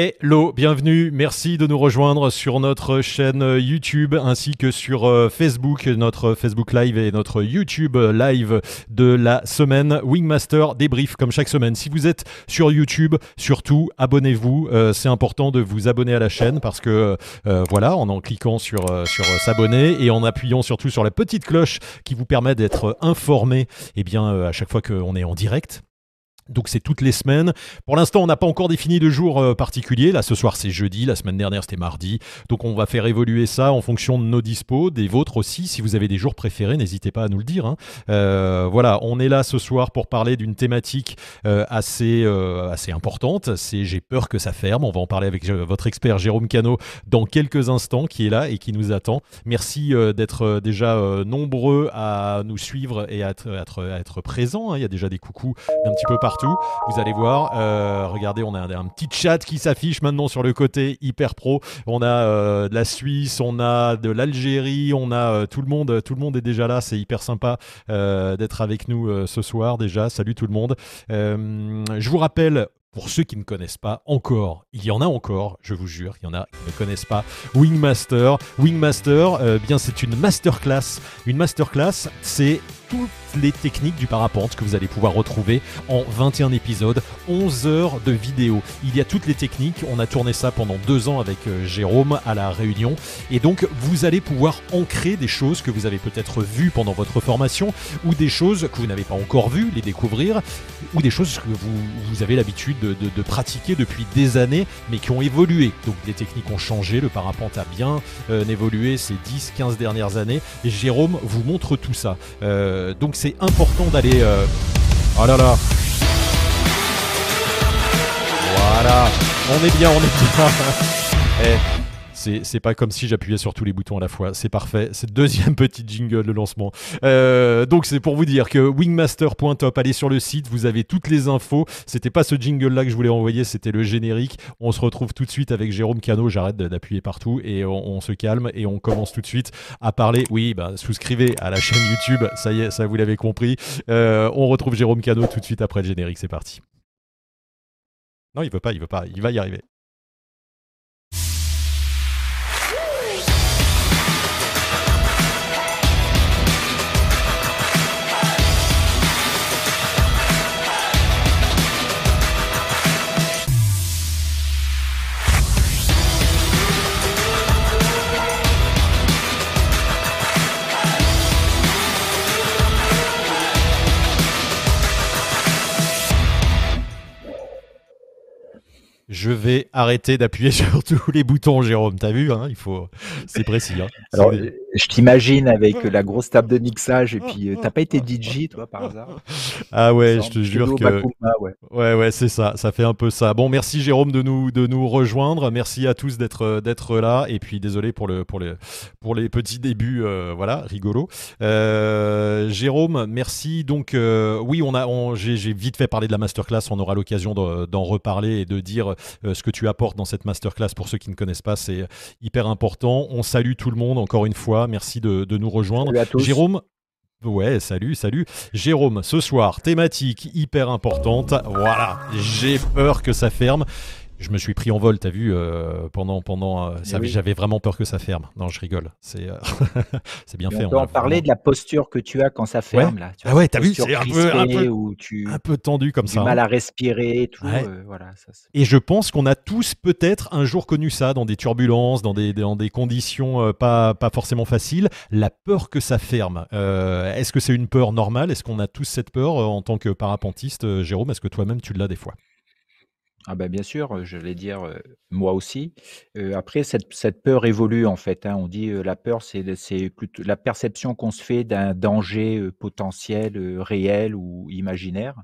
Hello, bienvenue, merci de nous rejoindre sur notre chaîne YouTube ainsi que sur euh, Facebook, notre Facebook Live et notre YouTube Live de la semaine. Wingmaster débrief comme chaque semaine. Si vous êtes sur YouTube, surtout abonnez-vous, euh, c'est important de vous abonner à la chaîne parce que euh, voilà, en cliquant sur, sur s'abonner et en appuyant surtout sur la petite cloche qui vous permet d'être informé eh bien, à chaque fois qu'on est en direct donc c'est toutes les semaines. Pour l'instant, on n'a pas encore défini de jour euh, particulier. Là, ce soir, c'est jeudi. La semaine dernière, c'était mardi. Donc on va faire évoluer ça en fonction de nos dispos, des vôtres aussi. Si vous avez des jours préférés, n'hésitez pas à nous le dire. Hein. Euh, voilà, on est là ce soir pour parler d'une thématique euh, assez, assez importante. C'est J'ai peur que ça ferme. On va en parler avec votre expert Jérôme Cano dans quelques instants, qui est là et qui nous attend. Merci d'être déjà nombreux à nous suivre et à être, présents. Hein. Il y a déjà des coucous d'un petit peu partout vous allez voir. Euh, regardez, on a un, petit chat qui s'affiche maintenant sur le côté hyper pro. On a euh, de la Suisse, on a de l'Algérie, on a euh, tout le monde. Tout le monde est déjà là. C'est hyper sympa d'être avec nous ce soir déjà. Salut tout le monde. je vous rappelle pour ceux qui ne connaissent pas encore, il y en a encore, je vous jure, il y en a qui ne connaissent pas Wingmaster. Wingmaster, bien c'est une masterclass. Une masterclass, c'est toutes les techniques du parapente que vous allez pouvoir retrouver en 21 épisodes, 11 heures de vidéo. Il y a toutes les techniques, on a tourné ça pendant deux ans avec euh, Jérôme à la Réunion, et donc vous allez pouvoir ancrer des choses que vous avez peut-être vues pendant votre formation, ou des choses que vous n'avez pas encore vues, les découvrir, ou des choses que vous, vous avez l'habitude de, pratiquer depuis des années, mais qui ont évolué. Donc les techniques ont changé, le parapente a bien euh, évolué ces 10-15 dernières années, et Jérôme vous montre tout ça. Euh, donc c'est important d'aller. Euh, oh là là. Voilà. On est bien, on est bien. Eh, c'est pas comme si j'appuyais sur tous les boutons à la fois. C'est parfait. C'est deuxième petit jingle de lancement. Euh, donc c'est pour vous dire que wingmaster.top, allez sur le site, vous avez toutes les infos. C'était pas ce jingle là que je voulais envoyer, c'était le générique. On se retrouve tout de suite avec Jérôme Cano. J'arrête d'appuyer partout et on, se calme et on commence tout de suite à parler. Oui, bah, souscrivez à la chaîne YouTube. Ça y est, ça vous l'avez compris. Euh, on retrouve Jérôme Cano tout de suite après le générique. C'est parti. Non, il veut pas, il veut pas. Il va y arriver. Je vais arrêter d'appuyer sur tous les boutons, Jérôme. T'as vu, hein, il faut, c'est précis. Hein. Alors, je t'imagine avec la grosse table de mixage et puis euh, t'as pas été DJ toi par hasard? Ah ouais, je te jure que ouais. ouais, ouais c'est ça, ça fait un peu ça. Bon, merci Jérôme de nous de nous rejoindre. Merci à tous d'être d'être là et puis désolé pour le pour les pour les petits débuts, euh, voilà, rigolo. Euh, Jérôme, merci. Donc oui, on a, j'ai vite fait parler de la masterclass. On aura l'occasion d'en reparler et de dire ce que tu apportes dans cette masterclass. Pour ceux qui ne connaissent pas, c'est hyper important. On salue tout le monde encore une fois. Merci de, nous rejoindre. Jérôme, Ouais, salut, salut. Jérôme, ce soir, thématique hyper importante. Voilà, j'ai peur que ça ferme je me suis pris en vol, t'as vu, euh, pendant, pendant, euh, eh j'avais vraiment peur que ça ferme. Non, je rigole. C'est, euh, c'est bien fait. On peut en parler de la posture que tu as quand ça ferme là. ah ouais, t'as vu, c'est un peu, un peu, tu un peu tendu comme ça. Mal hein. à respirer, tout. voilà. et je pense qu'on a tous peut-être un jour connu ça dans des turbulences, dans des, dans des conditions pas, pas forcément faciles. La peur que ça ferme. est-ce que c'est une peur normale? Est-ce qu'on a tous cette peur en tant que parapentiste, Jérôme? Est-ce que toi-même tu l'as des fois? Ah ben bien sûr, je vais dire, moi aussi. après cette cette peur évolue en fait, hein. On dit, la peur c'est plutôt la perception qu'on se fait d'un danger, potentiel, réel ou imaginaire.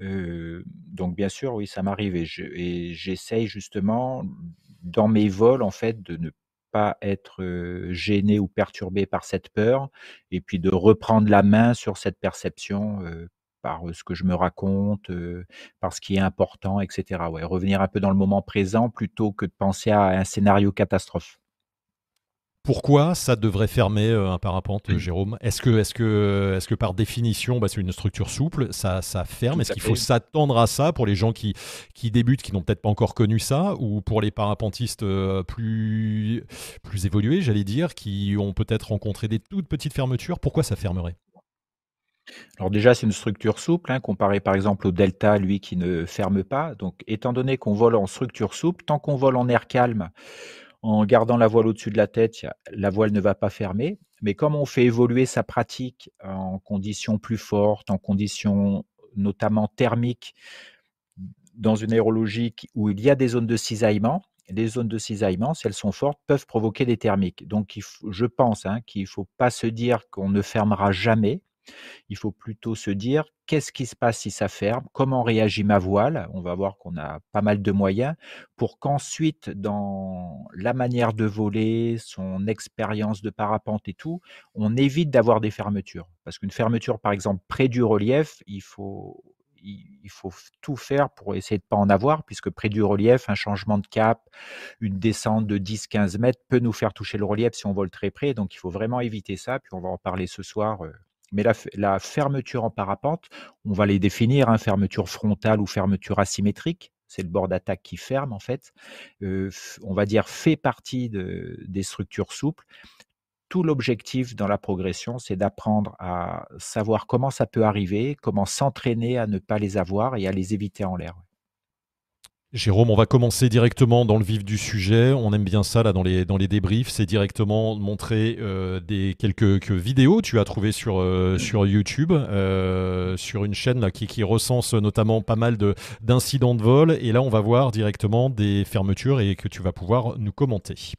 donc bien sûr, oui, ça m'arrive et et j'essaye justement, dans mes vols en fait, de ne pas être, gêné ou perturbé par cette peur et puis de reprendre la main sur cette perception, par ce que je me raconte, par ce qui est important, etc. Ouais, revenir un peu dans le moment présent plutôt que de penser à un scénario catastrophe. Pourquoi ça devrait fermer un parapente, Mmh. Jérôme? Est-ce que, est que, est que par définition, bah, c'est une structure souple, ça, ça ferme? Est-ce qu'il faut s'attendre à ça pour les gens qui, qui débutent, qui n'ont peut-être pas encore connu ça, ou pour les parapentistes plus, plus évolués, j'allais dire, qui ont peut-être rencontré des toutes petites fermetures Pourquoi ça fermerait? Alors déjà, c'est une structure souple, hein, comparé par exemple au delta, lui, qui ne ferme pas. Donc, étant donné qu'on vole en structure souple, tant qu'on vole en air calme, en gardant la voile au-dessus de la tête, la voile ne va pas fermer. Mais comme on fait évoluer sa pratique en conditions plus fortes, en conditions notamment thermiques, dans une aérologie où il y a des zones de cisaillement, les zones de cisaillement, si elles sont fortes, peuvent provoquer des thermiques. Donc, je pense hein, qu'il ne faut pas se dire qu'on ne fermera jamais. Il faut plutôt se dire qu'est-ce qui se passe si ça ferme, comment réagit ma voile? On va voir qu'on a pas mal de moyens pour qu'ensuite, dans la manière de voler, son expérience de parapente et tout, on évite d'avoir des fermetures. Parce qu'une fermeture, par exemple, près du relief, il faut, tout faire pour essayer de ne pas en avoir, puisque près du relief, un changement de cap, une descente de 10-15 mètres peut nous faire toucher le relief si on vole très près. Donc, il faut vraiment éviter ça. Puis, on va en parler ce soir euh, mais la, fermeture en parapente, on va les définir, hein, fermeture frontale ou fermeture asymétrique. C'est le bord d'attaque qui ferme en fait. Euh, on va dire fait partie des structures souples. Tout l'objectif dans la progression, c'est d'apprendre à savoir comment ça peut arriver, comment s'entraîner à ne pas les avoir et à les éviter en l'air. Jérôme, on va commencer directement dans le vif du sujet. On aime bien ça là dans les, dans les débriefs. C'est directement montrer euh, des, quelques, vidéos tu as trouvé sur, euh, sur YouTube, euh, sur une chaîne là, qui, qui recense notamment pas mal d'incidents de, vol. Et là, on va voir directement des fermetures et que tu vas pouvoir nous commenter.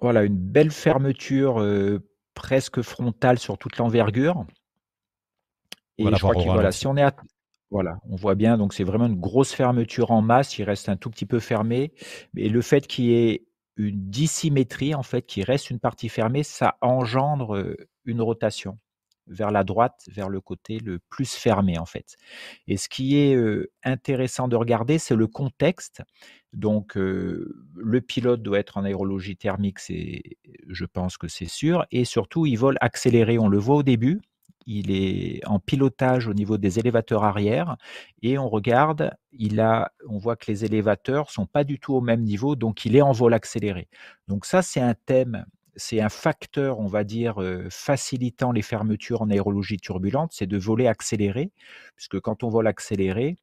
Voilà, une belle fermeture presque frontale sur toute l'envergure. Et je crois que voilà, si on est à, voilà, on voit bien, donc c'est vraiment une grosse fermeture en masse, il reste un tout petit peu fermé. Mais le fait qu'il y ait une dissymétrie, en fait, qu'il reste une partie fermée, ça engendre une rotation vers la droite, vers le côté le plus fermé, en fait. Et ce qui est intéressant de regarder, c'est le contexte. Donc, le pilote doit être en aérologie thermique, c'est, je pense que c'est sûr. Et surtout, il vole accéléré. On le voit au début, il est en pilotage au niveau des élévateurs arrière et on regarde, il a, on voit que les élévateurs sont pas du tout au même niveau, donc il est en vol accéléré. Donc ça, c'est un thème, c'est un facteur, on va dire, euh, facilitant les fermetures en aérologie turbulente, c'est de voler accéléré, puisque quand on vole accéléré,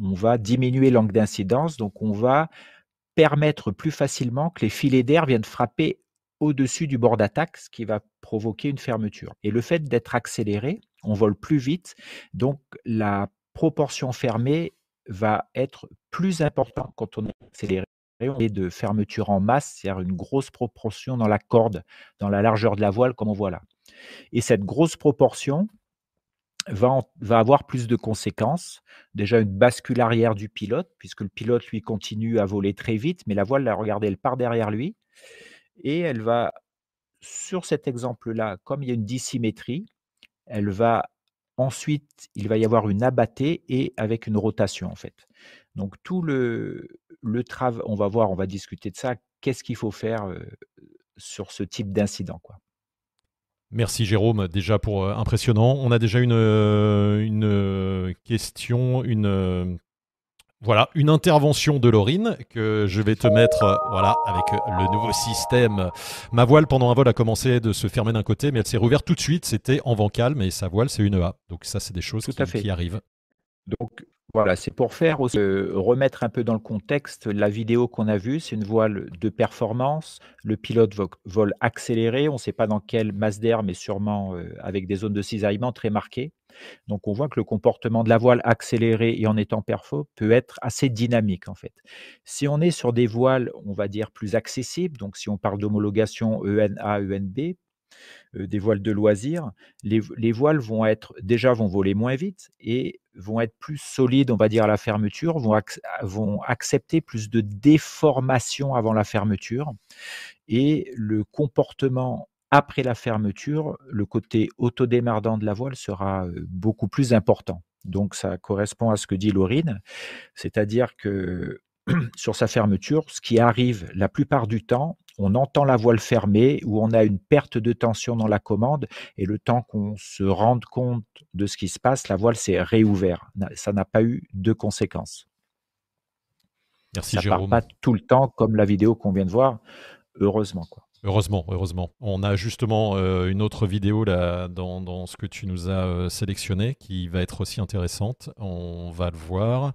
on va diminuer l'angle d'incidence, donc on va permettre plus facilement que les filets d'air viennent frapper au-dessus du bord d'attaque, ce qui va provoquer une fermeture. Et le fait d'être accéléré, on vole plus vite, donc la proportion fermée va être plus importante quand on est accéléré. On est de fermeture en masse, c'est-à-dire une grosse proportion dans la corde, dans la largeur de la voile, comme on voit là. Et cette grosse proportion va, va avoir plus de conséquences. Déjà une bascule arrière du pilote, puisque le pilote, lui, continue à voler très vite, mais la voile, regardez, elle part derrière lui et elle va, sur cet exemple-là, comme il y a une dissymétrie, elle va ensuite, il va y avoir une abattée et avec une rotation en fait. Donc tout le, le travail, on va voir, on va discuter de ça, qu'est-ce qu'il faut faire sur ce type d'incident quoi. Merci Jérôme, déjà pour impressionnant. On a déjà une, une question, une voilà, une intervention de Laurine que je vais te mettre euh, voilà, avec euh, le nouveau système. Ma voile pendant un vol a commencé de se fermer d'un côté, mais elle s'est rouverte tout de suite. C'était en vent calme et sa voile, c'est une A. Donc ça, c'est des choses qui, arrivent. Donc voilà, c'est pour faire euh, remettre un peu dans le contexte la vidéo qu'on a vue. C'est une voile de performance. Le pilote vole accéléré. On ne sait pas dans quelle masse d'air, mais sûrement avec des zones de cisaillement très marquées. Donc on voit que le comportement de la voile accéléré et en étant perfo peut être assez dynamique en fait. Si on est sur des voiles, on va dire plus accessibles, donc si on parle d'homologation ENA, ENB, euh, des voiles de loisirs, les, voiles vont être déjà vont voler moins vite et vont être plus solides, on va dire à la fermeture, vont, vont accepter plus de déformation avant la fermeture et le comportement après la fermeture, le côté autodémardant de la voile sera beaucoup plus important. Donc ça correspond à ce que dit Laurine, c'est-à-dire que sur sa fermeture, ce qui arrive la plupart du temps, on entend la voile fermée ou on a une perte de tension dans la commande et le temps qu'on se rende compte de ce qui se passe, la voile s'est réouverte. Ça n'a pas eu de conséquences. Merci ça Jérôme. part pas tout le temps comme la vidéo qu'on vient de voir, heureusement quoi. Heureusement, heureusement. On a justement euh, une autre vidéo là dans, ce que tu nous as euh, sélectionné qui va être aussi intéressante. On va le voir.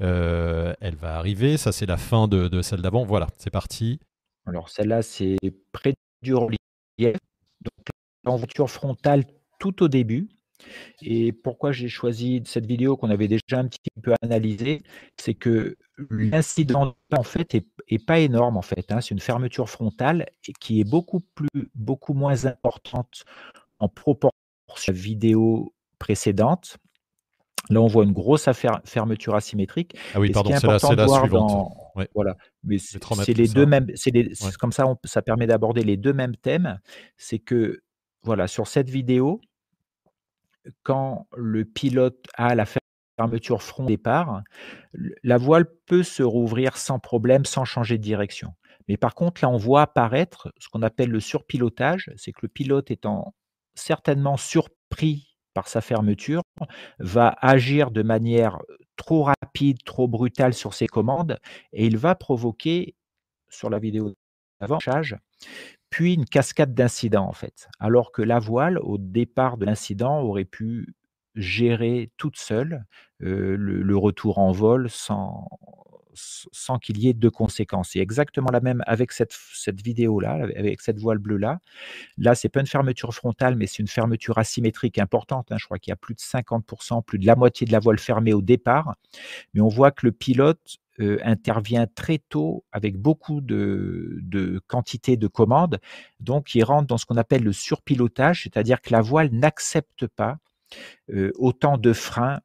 Euh, elle va arriver. Ça, c'est la fin de, celle d'avant. Voilà, c'est parti. Alors celle-là, c'est près du relief. Donc en frontale tout au début. Et pourquoi j'ai choisi cette vidéo qu'on avait déjà un petit peu analysée, c'est que l'incident en fait est, pas énorme en fait. Hein. C'est une fermeture frontale qui est beaucoup plus, beaucoup moins importante en proportion à la vidéo précédente. Là, on voit une grosse fermeture asymétrique. Ah oui, pardon, c'est la, suivante. Voilà, mais c'est les deux mêmes. C'est comme ça, ça permet d'aborder les deux mêmes thèmes. C'est que voilà, sur cette vidéo, quand le pilote a la fermeture front départ, la voile peut se rouvrir sans problème, sans changer de direction. Mais par contre, là, on voit apparaître ce qu'on appelle le surpilotage, c'est que le pilote étant certainement surpris par sa fermeture, va agir de manière trop rapide, trop brutale sur ses commandes, et il va provoquer, sur la vidéo d'avant, puis une cascade d'incidents en fait. Alors que la voile, au départ de l'incident, aurait pu gérer toute seule le, retour en vol sans, sans qu'il y ait de conséquences. C'est exactement la même avec cette, vidéo-là, avec cette voile bleue-là. Là, c'est pas une fermeture frontale, mais c'est une fermeture asymétrique importante. Hein. Je crois qu'il y a plus de 50%, plus de la moitié de la voile fermée au départ. Mais on voit que le pilote euh, intervient très tôt avec beaucoup de, de quantité de commandes. Donc, il rentre dans ce qu'on appelle le surpilotage, c'est-à-dire que la voile n'accepte pas euh, autant de freins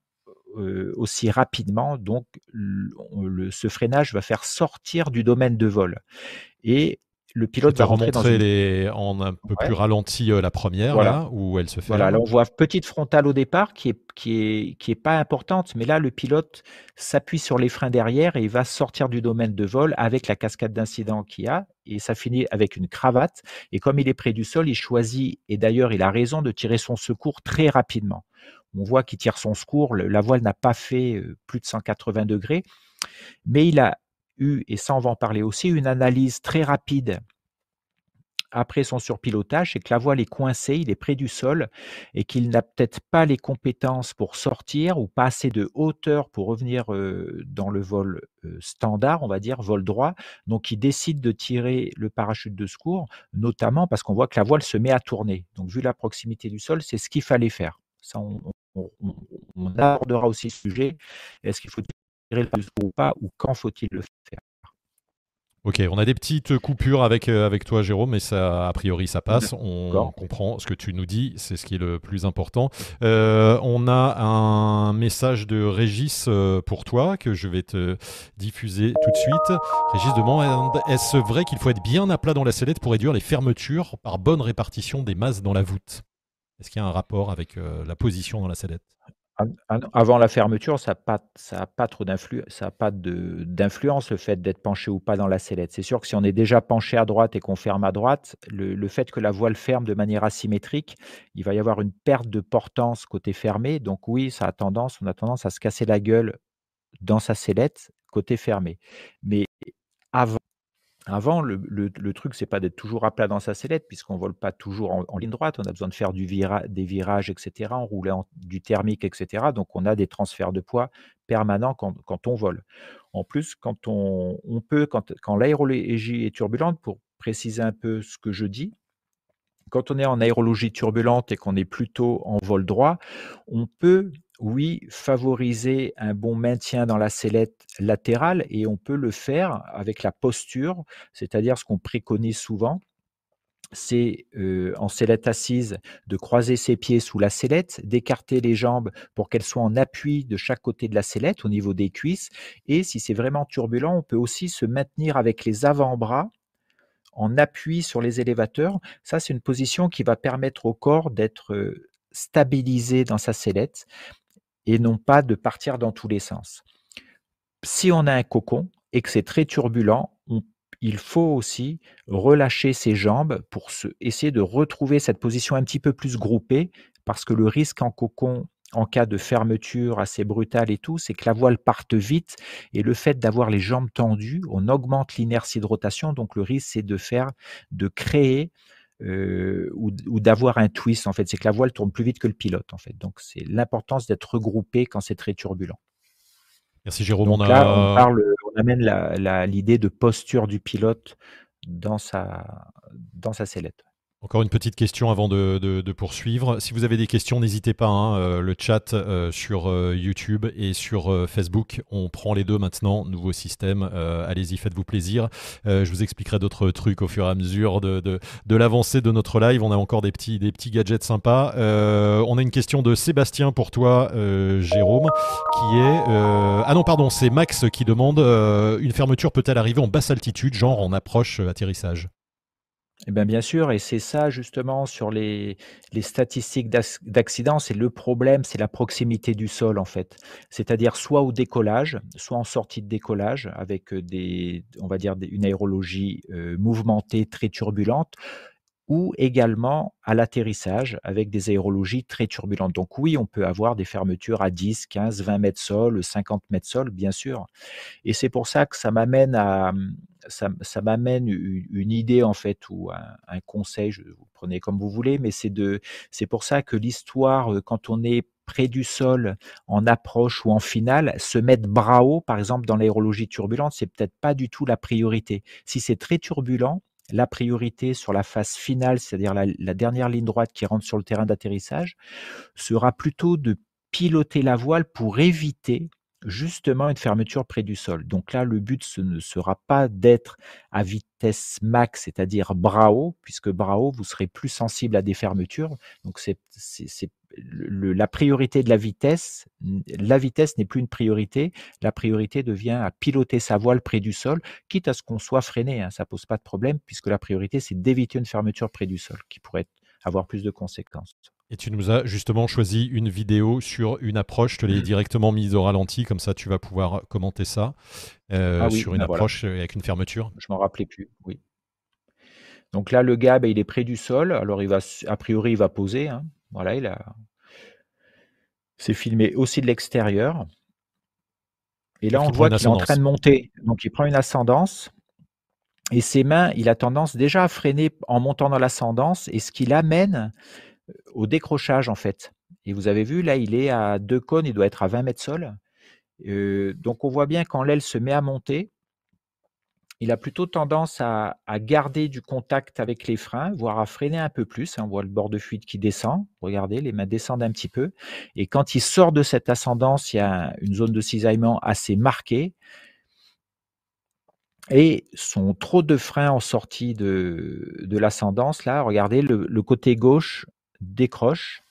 aussi rapidement. Donc, le, ce freinage va faire sortir du domaine de vol. Et le pilote va rentrer dans les, en un peu plus ralenti euh, la première, là, où elle se fait. Voilà, là, on voit petite frontale au départ qui est, qui est, qui est pas importante, mais là, le pilote s'appuie sur les freins derrière et il va sortir du domaine de vol avec la cascade d'incidents qu'il y a. Et ça finit avec une cravate. Et comme il est près du sol, il choisit, et d'ailleurs, il a raison de tirer son secours très rapidement on voit qu'il tire son secours, la voile n'a pas fait plus de 180 degrés, mais il a eu, et ça on va en parler aussi, une analyse très rapide après son surpilotage, c'est que la voile est coincée, il est près du sol et qu'il n'a peut-être pas les compétences pour sortir ou pas assez de hauteur pour revenir dans le vol standard, on va dire, vol droit. Donc il décide de tirer le parachute de secours, notamment parce qu'on voit que la voile se met à tourner. Donc vu la proximité du sol, c'est ce qu'il fallait faire. Ça, abordera aussi ce sujet. Est-ce qu'il faut tirer le secours ou pas, ou quand faut-il le faire? Ok, on a des petites coupures avec, euh, avec toi, Jérôme, mais ça, a priori, ça passe. On comprend ce que tu nous dis, c'est ce qui est le plus important. Euh, on a un message de Régis euh, pour toi que je vais te diffuser tout de suite. Régis demande est-ce vrai qu'il faut être bien à plat dans la sellette pour réduire les fermetures par bonne répartition des masses dans la voûte? Est-ce qu'il y a un rapport avec la position dans la sellette? Avant la fermeture, ça n'a pas, ça pas d'influence le fait d'être penché ou pas dans la sellette. C'est sûr que si on est déjà penché à droite et qu'on ferme à droite, le, fait que la voile ferme de manière asymétrique, il va y avoir une perte de portance côté fermé. Donc oui, ça a tendance, on a tendance à se casser la gueule dans sa sellette côté fermé. Mais avant, le, truc, c'est pas d'être toujours à plat dans sa sellette, puisqu'on vole pas toujours en, ligne droite. On a besoin de faire du des virages, etc., en roulant du thermique, etc. Donc, on a des transferts de poids permanents quand, on vole. En plus, quand on, peut, quand, quand l'aérologie est turbulente, pour préciser un peu ce que je dis, quand on est en aérologie turbulente et qu'on est plutôt en vol droit, on peut oui, favoriser un bon maintien dans la sellette latérale et on peut le faire avec la posture, c'est-à-dire ce qu'on préconise souvent, c'est en sellette assise de croiser ses pieds sous la sellette, d'écarter les jambes pour qu'elles soient en appui de chaque côté de la sellette au niveau des cuisses. Et si c'est vraiment turbulent, on peut aussi se maintenir avec les avant-bras en appui sur les élévateurs. Ça, c'est une position qui va permettre au corps d'être stabilisé dans sa sellette et non pas de partir dans tous les sens. Si on a un cocon, et que c'est très turbulent, il faut aussi relâcher ses jambes pour se, essayer de retrouver cette position un petit peu plus groupée, parce que le risque en cocon, en cas de fermeture assez brutale et tout, c'est que la voile parte vite et le fait d'avoir les jambes tendues, on augmente l'inertie de rotation, donc le risque c'est de faire, de créer euh, ou, d'avoir un twist en fait, c'est que la voile tourne plus vite que le pilote en fait. Donc c'est l'importance d'être regroupé quand c'est très turbulent. Merci Jérôme. on, là, on, parle, on amène l'idée de posture du pilote dans sa, dans sa sellette. Encore une petite question avant de, poursuivre. Si vous avez des questions, n'hésitez pas. Hein, euh, le chat euh, sur euh, YouTube et sur Facebook, on prend les deux maintenant. Nouveau système. Allez-y, faites-vous plaisir. je vous expliquerai d'autres trucs au fur et à mesure de, l'avancée de notre live. On a encore des petits, des petits gadgets sympas. on a une question de Sébastien pour toi, Jérôme, qui est... ah non, pardon, c'est Max qui demande une fermeture peut-elle arriver en basse altitude, genre en approche atterrissage? Eh bien, bien sûr, et c'est ça justement sur les, statistiques d'accidents, c'est le problème, c'est la proximité du sol en fait. C'est-à-dire soit au décollage, soit en sortie de décollage avec des, on va dire une aérologie mouvementée très turbulente, ou également à l'atterrissage avec des aérologies très turbulentes. Donc oui, on peut avoir des fermetures à 10, 15, 20 mètres sol, 50 mètres sol, bien sûr. Et c'est pour ça que ça m'amène à, ça, m'amène une idée en fait ou un, conseil, je, vous prenez comme vous voulez, mais c'est de, c'est pour ça que l'histoire, quand on est près du sol, en approche ou en finale, se mettre bras haut, par exemple dans l'aérologie turbulente, c'est peut-être pas du tout la priorité. Si c'est très turbulent, la priorité sur la phase finale, c'est-à-dire la, dernière ligne droite qui rentre sur le terrain d'atterrissage, sera plutôt de piloter la voile pour éviter justement une fermeture près du sol. Donc là, le but ce ne sera pas d'être à vitesse max, c'est-à-dire haut, puisque haut, vous serez plus sensible à des fermetures. Donc c'est la priorité de la vitesse, la vitesse n'est plus une priorité, la priorité devient à piloter sa voile près du sol, quitte à ce qu'on soit freiné, hein, ça pose pas de problème, puisque la priorité c'est d'éviter une fermeture près du sol, qui pourrait avoir plus de conséquences. Et tu nous as justement choisi une vidéo sur une approche, je te l'ai mmh. directement mise au ralenti, comme ça tu vas pouvoir commenter ça euh, ah sur une bah approche avec une fermeture. Je m'en rappelais plus, oui. Donc là, le gars, bah, il est près du sol. Alors, il va, a priori, il va poser. Hein. Voilà, il a. C'est filmé aussi de l'extérieur. Et là, on voit qu'il est en train de monter. Donc, il prend une ascendance. Et ses mains, il a tendance déjà à freiner en montant dans l'ascendance. Et ce qui l'amène euh, au décrochage, en fait. Et vous avez vu, là, il est à deux cônes, il doit être à 20 mètres sol. Donc, on voit bien quand l'aile se met à monter, il a plutôt tendance à, garder du contact avec les freins, voire à freiner un peu plus. On voit le bord de fuite qui descend. Regardez, les mains descendent un petit peu. Et quand il sort de cette ascendance, il y a une zone de cisaillement assez marquée. Et son trop de freins en sortie de, l'ascendance, là, regardez, le côté gauche décroche.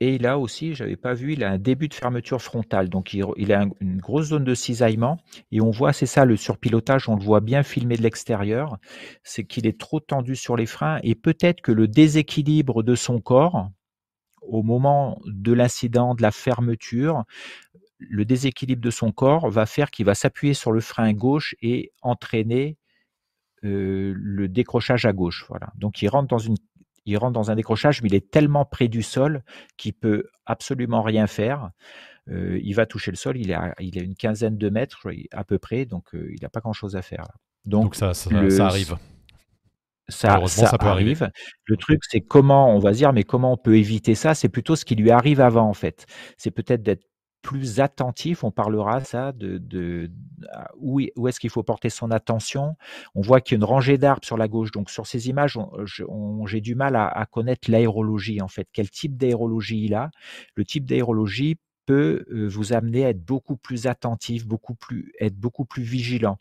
Et a aussi, je n'avais pas vu, il a un début de fermeture frontale. Donc il, a une grosse zone de cisaillement. Et on voit, c'est ça, le surpilotage, on le voit bien filmé de l'extérieur. C'est qu'il est trop tendu sur les freins. Et peut-être que le déséquilibre de son corps, au moment de l'incident, de la fermeture, le déséquilibre de son corps va faire qu'il va s'appuyer sur le frein gauche et entraîner euh, le décrochage à gauche. Voilà. Donc il rentre dans une il rentre dans un décrochage, mais il est tellement près du sol qu'il peut absolument rien faire. Euh, il va toucher le sol, il a, il a une quinzaine de mètres à peu près, donc euh, il n'a pas grand-chose à faire. Donc, ça, ça, arrive. Ça, ça, peut arrive. Arriver. Le truc, c'est comment, on va dire, mais comment on peut éviter ça? C'est plutôt ce qui lui arrive avant, en fait. C'est peut-être d'être plus attentif, on parlera ça de, où, est-ce qu'il faut porter son attention. On voit qu'il y a une rangée d'arbres sur la gauche, donc sur ces images, j'ai du mal à, connaître l'aérologie en fait. Quel type d'aérologie il a? Le type d'aérologie peut euh, vous amener à être beaucoup plus attentif, beaucoup plus, être beaucoup plus vigilant.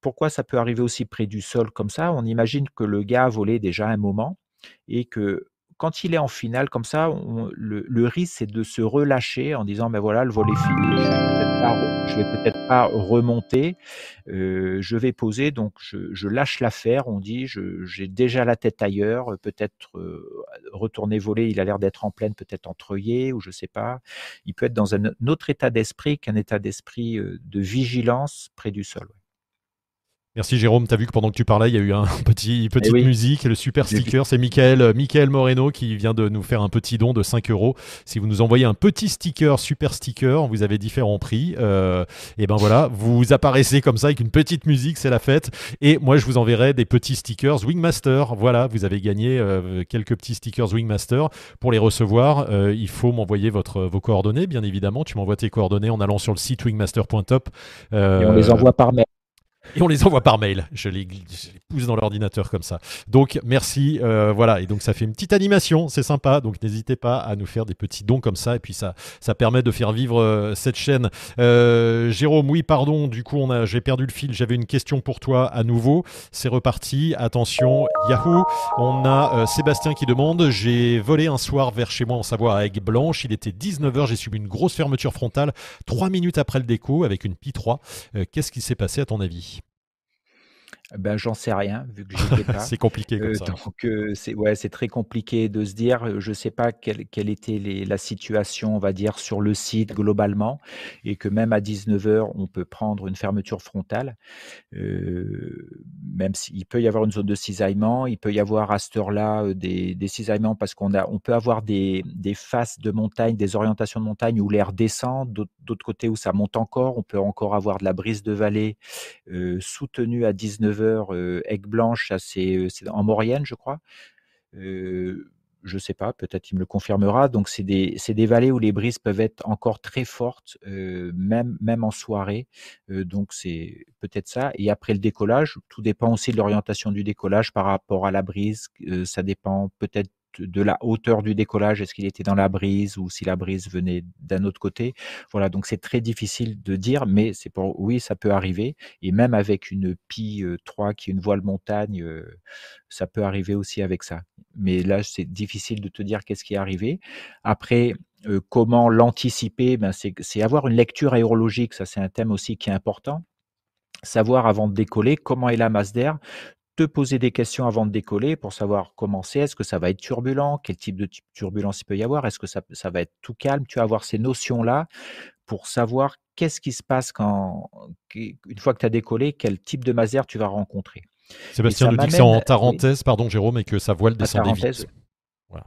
Pourquoi ça peut arriver aussi près du sol comme ça? On imagine que le gars a volé déjà un moment et que quand il est en finale comme ça, le, risque c'est de se relâcher en disant ben voilà le vol est fini, je vais peut-être pas, remonter, euh, je vais poser donc je, lâche l'affaire. On dit j'ai déjà la tête ailleurs, peut-être euh, retourner voler. Il a l'air d'être en pleine, peut-être entre ou je sais pas. Il peut être dans un, autre état d'esprit qu'un état d'esprit de vigilance près du sol. Merci Jérôme, tu as vu que pendant que tu parlais, il y a eu un petit petite eh musique, le super sticker, c'est Michael, euh, Michael Moreno qui vient de nous faire un petit don de 5 euros. Si vous nous envoyez un petit sticker, super sticker, vous avez différents prix. Euh, et ben voilà, vous apparaissez comme ça avec une petite musique, c'est la fête. Et moi, je vous enverrai des petits stickers Wingmaster. Voilà, vous avez gagné euh, quelques petits stickers Wingmaster. Pour les recevoir, il faut m'envoyer votre vos coordonnées, bien évidemment. Tu m'envoies tes coordonnées en allant sur le site wingmaster.top. et on les envoie par mail. Et on les envoie par mail. Je les, pousse dans l'ordinateur comme ça. Donc merci. Euh, voilà. Et donc ça fait une petite animation. C'est sympa. Donc n'hésitez pas à nous faire des petits dons comme ça. Et puis ça, ça permet de faire vivre euh, cette chaîne. Euh, Jérôme, oui, pardon. Du coup, on a, j'ai perdu le fil. J'avais une question pour toi à nouveau. C'est reparti. Attention, Yahoo. On a Sébastien qui demande J'ai volé un soir vers chez moi en Savoie à Aigues Blanche. Il était 19h. J'ai subi une grosse fermeture frontale. Trois minutes après le déco avec une Pi 3. Qu'est-ce qui s'est passé à ton avis? Ben, j'en sais rien, vu que j'étais pas. c'est compliqué comme euh, ça. Donc, euh, c'est ouais, c'est très compliqué de se dire. Euh, je sais pas quelle, quelle était les, la situation, on va dire, sur le site globalement, et que même à 19 h on peut prendre une fermeture frontale. même s'il peut y avoir une zone de cisaillement, il peut y avoir à cette heure-là des, des cisaillements parce qu'on a, on peut avoir des, des faces de montagne, des orientations de montagne où l'air descend, d'autre côté où ça monte encore. On peut encore avoir de la brise de vallée soutenue à 19 euh, Aigues Blanche, c'est en Maurienne, je crois. je ne sais pas, peut-être il me le confirmera. Donc, c'est des, des, vallées où les brises peuvent être encore très fortes, même, même en soirée. donc, c'est peut-être ça. Et après le décollage, tout dépend aussi de l'orientation du décollage par rapport à la brise. ça dépend peut-être de la hauteur du décollage, est-ce qu'il était dans la brise ou si la brise venait d'un autre côté? Voilà, donc c'est très difficile de dire, mais c'est pour oui, ça peut arriver. Et même avec une Pi 3 qui est une voile montagne, ça peut arriver aussi avec ça. Mais là, c'est difficile de te dire qu'est-ce qui est arrivé. Après, comment l'anticiper? Ben, C'est avoir une lecture aérologique, ça c'est un thème aussi qui est important savoir avant de décoller comment est la masse d'air, poser des questions avant de décoller pour savoir comment c'est, est-ce que ça va être turbulent, quel type de turbulence il peut y avoir, est-ce que ça, ça, va être tout calme, tu vas avoir ces notions-là pour savoir qu'est-ce qui se passe quand, une fois que tu as décollé, quel type de maser tu vas rencontrer. Sébastien nous dit que c'est en Tarentaise, pardon Jérôme, et que sa voile descendait vite. Voilà.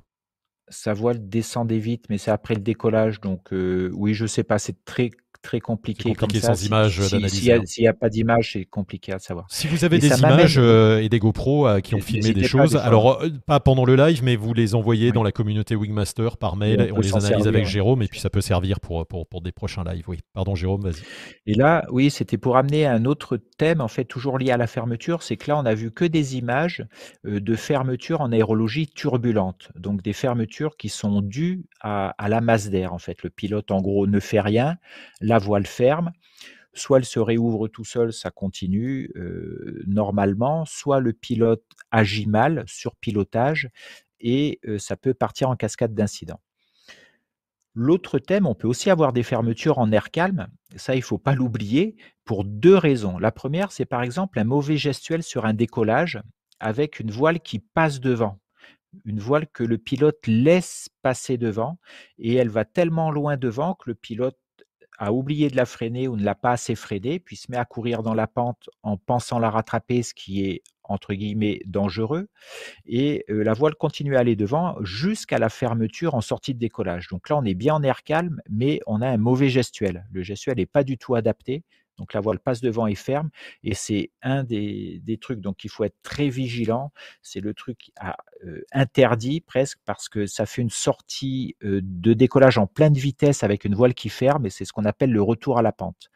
Sa voile descendait vite, mais c'est après le décollage, donc euh, oui, je sais pas, c'est très très compliqué, comme ça. sans image d'analyse. S'il n'y a, pas d'image, c'est compliqué à savoir. Si vous avez des images euh, et des GoPro euh, qui ont filmé des choses, alors euh, pas pendant le live, mais vous les envoyez dans la communauté Wingmaster par mail, et on, les analyse avec Jérôme, et puis ça peut servir pour, pour, pour des prochains lives. Oui, pardon Jérôme, vas-y. Et là, oui, c'était pour amener un autre thème, en fait, toujours lié à la fermeture, c'est que là, on a vu que des images de fermeture en aérologie turbulente, donc des fermetures qui sont dues à, à la masse d'air, en fait. Le pilote, en gros, ne fait rien voile ferme, soit elle se réouvre tout seul, ça continue normalement, soit le pilote agit mal sur pilotage et ça peut partir en cascade d'incidents. L'autre thème, on peut aussi avoir des fermetures en air calme. Ça, il ne faut pas l'oublier pour deux raisons. La première, c'est par exemple un mauvais gestuel sur un décollage avec une voile qui passe devant. Une voile que le pilote laisse passer devant et elle va tellement loin devant que le pilote a oublié de la freiner ou ne l'a pas assez freinée, puis se met à courir dans la pente en pensant la rattraper, ce qui est entre guillemets dangereux, et la voile continue à aller devant jusqu'à la fermeture en sortie de décollage. Donc là, on est bien en air calme, mais on a un mauvais gestuel. Le gestuel n'est pas du tout adapté, donc la voile passe devant et ferme. Et c'est un des, trucs. Donc il faut être très vigilant. C'est le truc euh, interdit presque parce que ça fait une sortie euh, de décollage en pleine vitesse avec une voile qui ferme. Et c'est ce qu'on appelle le retour à la pente.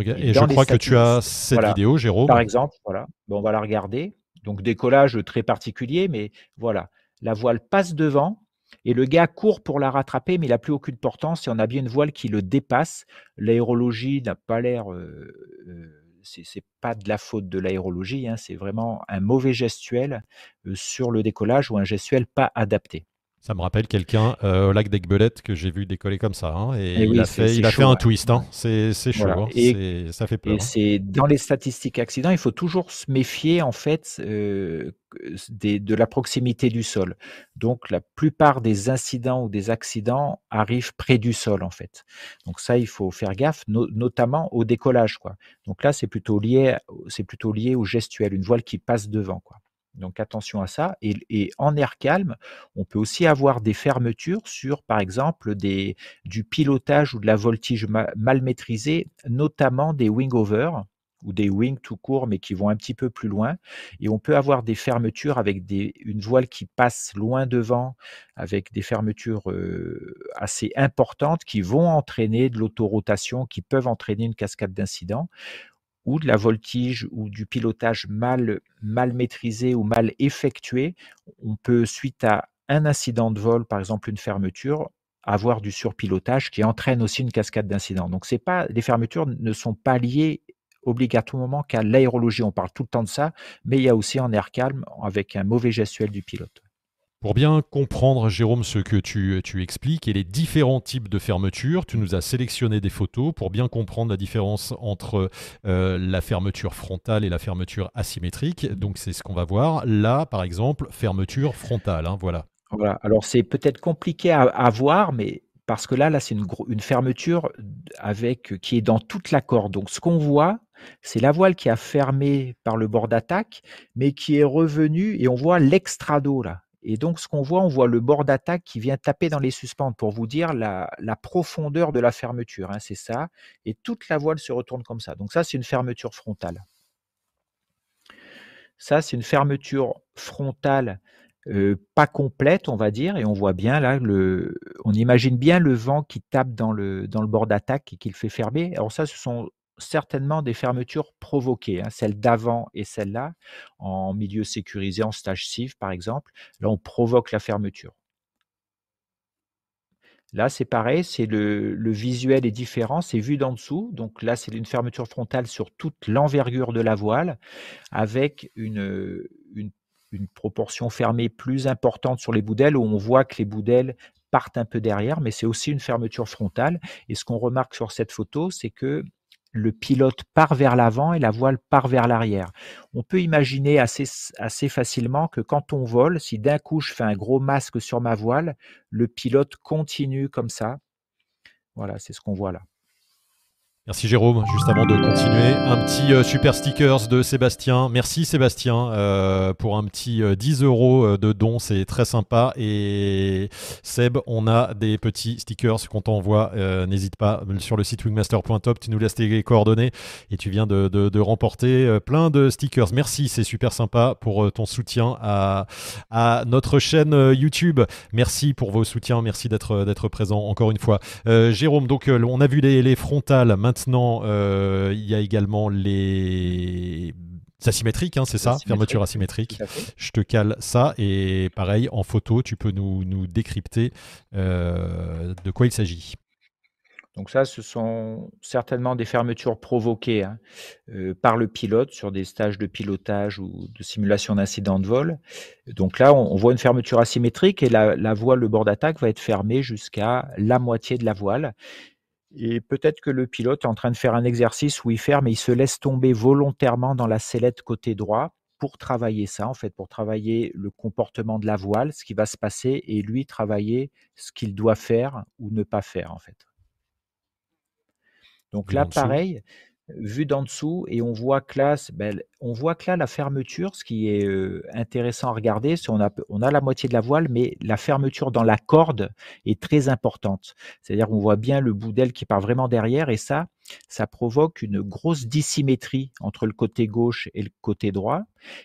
et, je crois que tu as cette vidéo, Jérôme. Par exemple, voilà. Bon, on va la regarder. Donc décollage très particulier, mais voilà. La voile passe devant et le gars court pour la rattraper, mais il n'a plus aucune portance et on a bien une voile qui le dépasse. L'aérologie n'a pas l'air. Euh, euh c'est pas de la faute de l'aérologie, hein, c'est vraiment un mauvais gestuel euh, sur le décollage ou un gestuel pas adapté. Ça me rappelle quelqu'un euh, au lac d'Aigbelette que j'ai vu décoller comme ça. Hein, et, Eh il oui, a fait, il a fait un ouais. twist. Hein. C'est c'est chaud. Voilà. hein. Et- Ça fait peur. Et dans les statistiques accidents, il faut toujours se méfier en fait euh, des- de la proximité du sol. Donc la plupart des incidents ou des accidents arrivent près du sol en fait. Donc ça, il faut faire gaffe, no- notamment au décollage quoi. Donc là, c'est plutôt lié, c'est plutôt lié au gestuel, une voile qui passe devant quoi. Donc attention à ça. Et, en air calme, on peut aussi avoir des fermetures sur, par exemple, du pilotage ou de la voltige ma- mal maîtrisée, notamment des wing-over ou des wings tout court, mais qui vont un petit peu plus loin. Et on peut avoir des fermetures avec une voile qui passe loin devant, avec des fermetures euh, assez importantes qui vont entraîner de l'autorotation, qui peuvent entraîner une cascade d'incidents ou de la voltige ou du pilotage mal, mal maîtrisé ou mal effectué, on peut, suite à un incident de vol, par exemple une fermeture, avoir du surpilotage qui entraîne aussi une cascade d'incidents. Donc, c'est pas, les fermetures ne sont pas liées obligatoirement qu'à l'aérologie. On parle tout le temps de ça, mais il y a aussi en air calme avec un mauvais gestuel du pilote. Pour bien comprendre, Jérôme, ce que tu, expliques et les différents types de fermetures, tu nous as sélectionné des photos pour bien comprendre la différence entre euh, la fermeture frontale et la fermeture asymétrique. Donc, c'est ce qu'on va voir. Là, par exemple, fermeture frontale. hein, voilà. Voilà. Alors, c'est peut-être compliqué à, voir, mais parce que là, là, c'est une fermeture avec, qui est dans toute la corde. Donc, ce qu'on voit, c'est la voile qui a fermé par le bord d'attaque, mais qui est revenue et on voit l'extrado là. Et donc, ce qu'on voit, on voit le bord d'attaque qui vient taper dans les suspentes pour vous dire la, profondeur de la fermeture. hein, c'est ça. Et toute la voile se retourne comme ça. Donc, ça, c'est une fermeture frontale. Ça, c'est une fermeture frontale pas complète, on va dire, et on voit bien là, le, on imagine bien le vent qui tape dans le bord d'attaque et qui le fait fermer. Alors ça, ce sont certainement des fermetures provoquées, hein, celle d'avant et celle-là, en milieu sécurisé, en stage CIV par exemple. Là, on provoque la fermeture. Là, c'est pareil, c'est le, visuel est différent, c'est vu d'en dessous. Donc là, c'est une fermeture frontale sur toute l'envergure de la voile, avec une, une proportion fermée plus importante sur les boudelles, où on voit que les boudelles partent un peu derrière, mais c'est aussi une fermeture frontale. Et ce qu'on remarque sur cette photo, c'est que le pilote part vers l'avant et la voile part vers l'arrière. On peut imaginer assez, facilement que quand on vole, si d'un coup je fais un gros masque sur ma voile, le pilote continue comme ça. Voilà, c'est ce qu'on voit là. Merci Jérôme. Juste avant de continuer, un petit euh, super stickers de Sébastien. Merci Sébastien euh, pour un petit euh, 10 euros de don, c'est très sympa. Et Seb, on a des petits stickers qu'on t'envoie. Euh, N'hésite pas sur le site wingmaster.top, tu nous laisses tes coordonnées et tu viens de, remporter euh, plein de stickers. Merci, c'est super sympa pour euh, ton soutien à, notre chaîne euh, YouTube. Merci pour vos soutiens, merci d'être présent encore une fois. Euh, Jérôme, donc on a vu les, les frontales. Maintenant, euh, il y a également les asymétriques, hein, c'est ça, fermeture asymétrique. Je te cale ça et pareil, en photo, tu peux nous, nous décrypter euh, de quoi il s'agit. Donc ça, ce sont certainement des fermetures provoquées hein, euh, par le pilote sur des stages de pilotage ou de simulation d'incident de vol. Donc là, on, on, voit une fermeture asymétrique et la, la voile, le bord d'attaque va être fermé jusqu'à la moitié de la voile. Et peut-être que le pilote est en train de faire un exercice où il ferme et il se laisse tomber volontairement dans la sellette côté droit pour travailler ça, en fait, pour travailler le comportement de la voile, ce qui va se passer, et lui travailler ce qu'il doit faire ou ne pas faire, en fait. Donc là, pareil, vu d'en dessous, et on voit que là, ben, on voit que là, la fermeture, ce qui est intéressant à regarder, c'est on a, on la moitié de la voile, mais la fermeture dans la corde est très importante. C'est-à-dire qu'on voit bien le bout d'aile qui part vraiment derrière, et ça, ça provoque une grosse dissymétrie entre le côté gauche et le côté droit.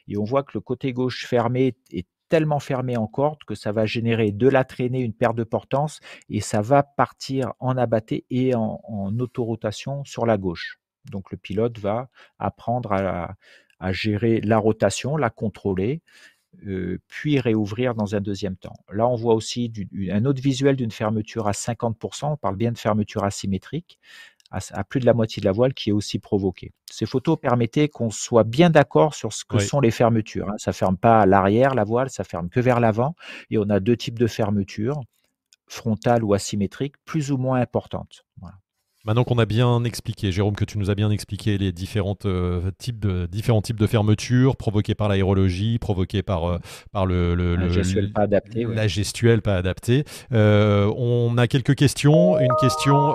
Et on voit que le côté gauche fermé est tellement fermé en corde que ça va générer de la traînée, une perte de portance, et ça va partir en abatté et en autorotation sur la gauche. Donc le pilote va apprendre à, à gérer la rotation, la contrôler, euh, puis réouvrir dans un deuxième temps. Là, on voit aussi du, un autre visuel d'une fermeture à 50%, on parle bien de fermeture asymétrique, à, plus de la moitié de la voile qui est aussi provoquée. Ces photos permettaient qu'on soit bien d'accord sur ce que sont les fermetures. Hein. Ça ferme pas à l'arrière la voile, ça ferme que vers l'avant. Et on a deux types de fermetures, frontales ou asymétriques, plus ou moins importantes. Maintenant qu'on a bien expliqué, Jérôme, que tu nous as bien expliqué les différentes, euh, types de, différents types de fermetures provoquées par l'aérologie, provoquées par, euh, par le, la gestuelle pas adaptée. La gestuelle pas adaptée. Euh, on a quelques questions. Une question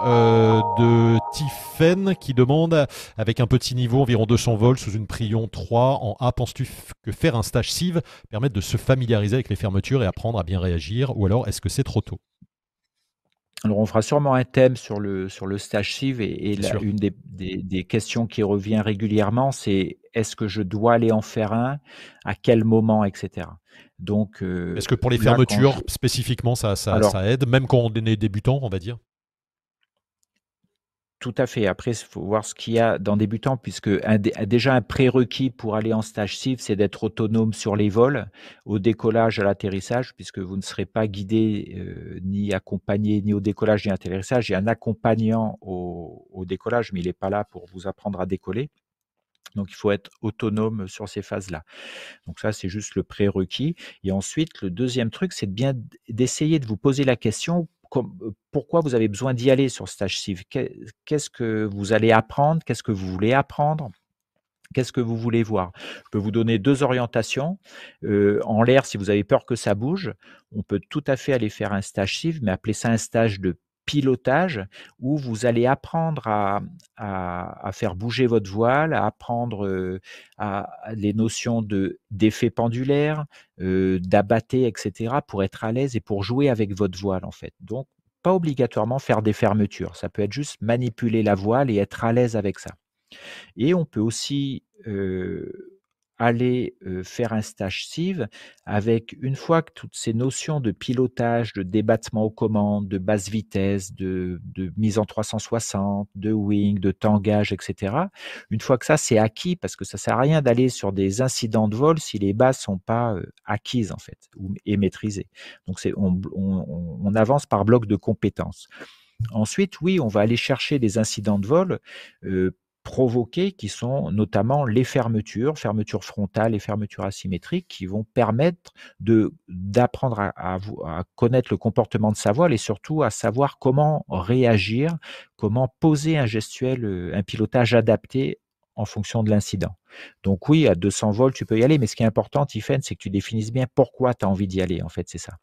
de Tiffen qui demande, avec un petit niveau, environ 200 volts, sous une Prion 3 en A, penses-tu que faire un stage CIV permette de se familiariser avec les fermetures et apprendre à bien réagir? Ou alors est-ce que c'est trop tôt? Alors, on fera sûrement un thème sur le, sur le stage CIV et, une des, des, questions qui revient régulièrement, c'est est-ce que je dois aller en faire un, à quel moment, etc. Donc, euh, est-ce que pour les fermetures spécifiquement, ça, ça, ça, aide, même quand on est débutant, on va dire? Tout à fait. Après, il faut voir ce qu'il y a dans débutant, puisque déjà un prérequis pour aller en stage CIV, c'est d'être autonome sur les vols, au décollage, à l'atterrissage, puisque vous ne serez pas guidé euh, ni accompagné ni au décollage ni à l'atterrissage. Il y a un accompagnant au, décollage, mais il n'est pas là pour vous apprendre à décoller. Donc, il faut être autonome sur ces phases-là. Donc, ça, c'est juste le prérequis. Et ensuite, le deuxième truc, c'est bien d'essayer de vous poser la question pourquoi vous avez besoin d'y aller sur stage CIV? Qu'est-ce que vous allez apprendre? Qu'est-ce que vous voulez apprendre? Qu'est-ce que vous voulez voir? Je peux vous donner deux orientations. Euh, en l'air, si vous avez peur que ça bouge, on peut tout à fait aller faire un stage CIV, mais appeler ça un stage de pilotage où vous allez apprendre à, faire bouger votre voile, à apprendre euh, à, les notions de d'effet pendulaire, euh, d'abatté, etc. pour être à l'aise et pour jouer avec votre voile en fait. Donc pas obligatoirement faire des fermetures, ça peut être juste manipuler la voile et être à l'aise avec ça. Et on peut aussi euh, aller faire un stage CIV avec, une fois que toutes ces notions de pilotage, de débattement aux commandes, de basse vitesse, de, mise en 360, de wing, de tangage, etc. Une fois que ça c'est acquis, parce que ça sert à rien d'aller sur des incidents de vol si les bases sont pas acquises en fait et maîtrisées. Donc c'est on, on, avance par bloc de compétences. Ensuite, oui, on va aller chercher des incidents de vol provoquer, qui sont notamment les fermetures, fermetures frontales et fermetures asymétriques, qui vont permettre de d'apprendre à, à, connaître le comportement de sa voile et surtout à savoir comment réagir, comment poser un gestuel, euh, un pilotage adapté en fonction de l'incident. Donc oui, à 200 volts, tu peux y aller, mais ce qui est important, Tiffen, c'est que tu définisses bien pourquoi tu as envie d'y aller, en fait, c'est ça.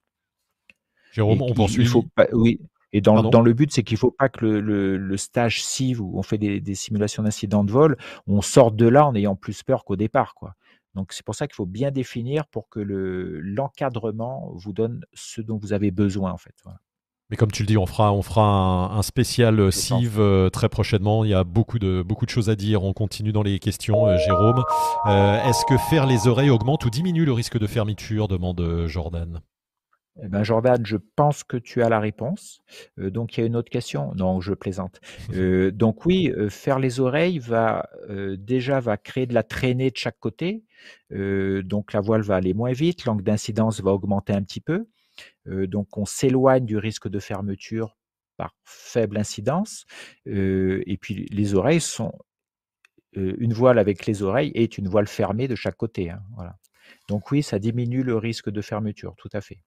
Jérôme, on poursuit. Il faut pas, oui, et dans, dans le but, c'est qu'il ne faut pas que le, le, stage CIV, où on fait des, des simulations d'incidents de vol, on sorte de là en ayant plus peur qu'au départ. Quoi. Donc c'est pour ça qu'il faut bien définir pour que l'encadrement vous donne ce dont vous avez besoin. En fait. Mais comme tu le dis, on fera, on fera un, spécial CIV euh, très prochainement. Il y a beaucoup de, beaucoup de choses à dire. On continue dans les questions, euh, Jérôme. Euh, est-ce que faire les oreilles augmente ou diminue le risque de fermeture? demande Jordan. Eh ben Jordan, je pense que tu as la réponse. Euh, donc il y a une autre question. Non, je plaisante. Euh, donc oui, euh, faire les oreilles va déjà va créer de la traînée de chaque côté. donc la voile va aller moins vite, l'angle d'incidence va augmenter un petit peu. donc on s'éloigne du risque de fermeture par faible incidence. et puis les oreilles sont une voile avec les oreilles est une voile fermée de chaque côté. Hein, voilà. Donc oui, ça diminue le risque de fermeture, tout à fait.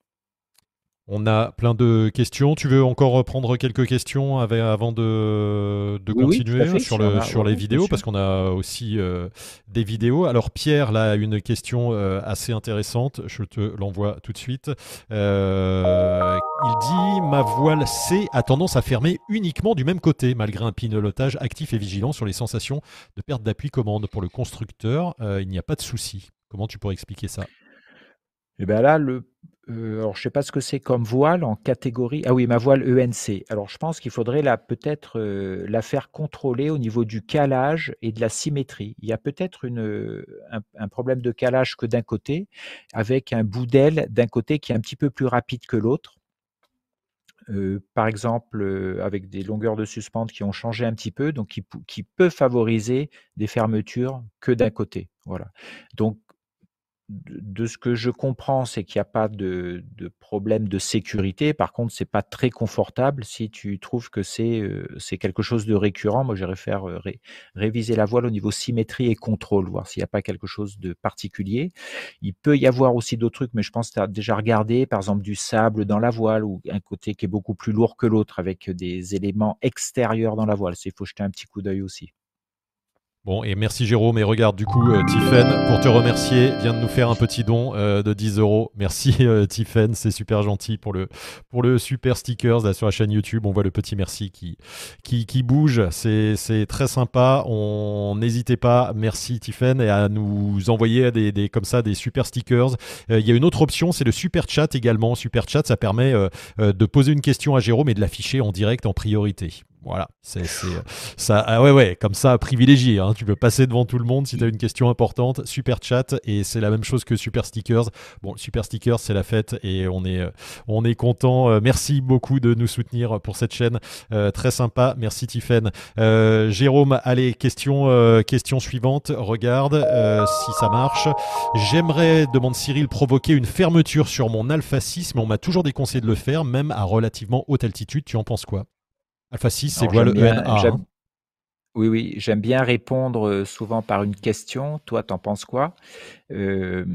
On a plein de questions. Tu veux encore prendre quelques questions avant de, continuer sur, le, sur les vidéos? Parce qu'on a aussi euh, des vidéos. Alors Pierre, là, une question euh, assez intéressante. Je te l'envoie tout de suite. Euh, il dit Ma voile C a tendance à fermer uniquement du même côté, malgré un pilotage actif et vigilant sur les sensations de perte d'appui commande. Pour le constructeur, il n'y a pas de souci. Comment tu pourrais expliquer ça? Et eh bien là, le, euh, alors je sais pas ce que c'est comme voile en catégorie. Ah oui, ma voile ENC. Alors je pense qu'il faudrait la peut-être euh, la faire contrôler au niveau du calage et de la symétrie. Il y a peut-être une un, problème de calage que d'un côté, avec un bout d'aile d'un côté qui est un petit peu plus rapide que l'autre. Euh, par exemple, avec des longueurs de suspente qui ont changé un petit peu, donc qui, qui peut favoriser des fermetures que d'un côté. Voilà. Donc de, ce que je comprends, c'est qu'il n'y a pas de, problème de sécurité. Par contre, c'est pas très confortable si tu trouves que c'est euh, quelque chose de récurrent. Moi, j'irais faire euh, réviser la voile au niveau symétrie et contrôle, voir s'il n'y a pas quelque chose de particulier. Il peut y avoir aussi d'autres trucs, mais je pense que tu as déjà regardé, par exemple, du sable dans la voile ou un côté qui est beaucoup plus lourd que l'autre avec des éléments extérieurs dans la voile. Il faut jeter un petit coup d'œil aussi. Bon, et merci Jérôme. Et regarde, du coup, euh, pour te remercier, vient de nous faire un petit don euh, de 10 euros. Merci euh, c'est super gentil pour le, pour le super stickers sur la chaîne YouTube. On voit le petit merci qui, qui, qui bouge. C'est très sympa. On n'hésitez pas, merci Tiffen, et à nous envoyer des, des, comme ça des super stickers. Euh, il y a une autre option, c'est le super chat également. Super chat, ça permet de poser une question à Jérôme et de l'afficher en direct en priorité. Voilà, c'est ça. Ah ouais, ouais, comme ça, privilégié. Hein. Tu peux passer devant tout le monde si tu as une question importante. Super chat et c'est la même chose que super stickers. Bon, super stickers, c'est la fête et on est, on est content. Euh, merci beaucoup de nous soutenir pour cette chaîne, euh, très sympa. Merci Tiffen. Euh, Jérôme, allez, question, question suivante. Regarde si ça marche. J'aimerais, demande Cyril, provoquer une fermeture sur mon Alpha 6, mais on m'a toujours déconseillé de le faire, même à relativement haute altitude. Tu en penses quoi? Alpha 6, c'est quoi le ENA hein? Oui, oui, j'aime bien répondre euh, souvent par une question. Toi, t'en penses quoi? Euh,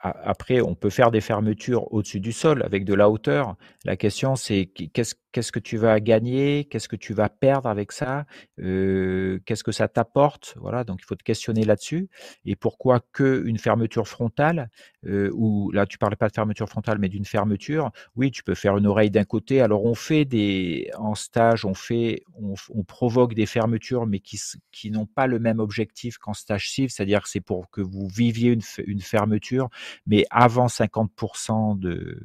Après, on peut faire des fermetures au-dessus du sol avec de la hauteur. La question, c'est qu'est-ce que tu vas gagner, qu'est-ce que tu vas perdre avec ça, euh, qu'est-ce que ça t'apporte, voilà. Donc il faut te questionner là-dessus. Et pourquoi que une fermeture frontale euh, ou là tu parlais pas de fermeture frontale, mais d'une fermeture. Oui, tu peux faire une oreille d'un côté. Alors on fait des en stage, on fait, on, provoque des fermetures, mais qui n'ont pas le même objectif qu'en stage civ, c'est-à-dire que c'est pour que vous viviez une fermeture, mais avant 50% de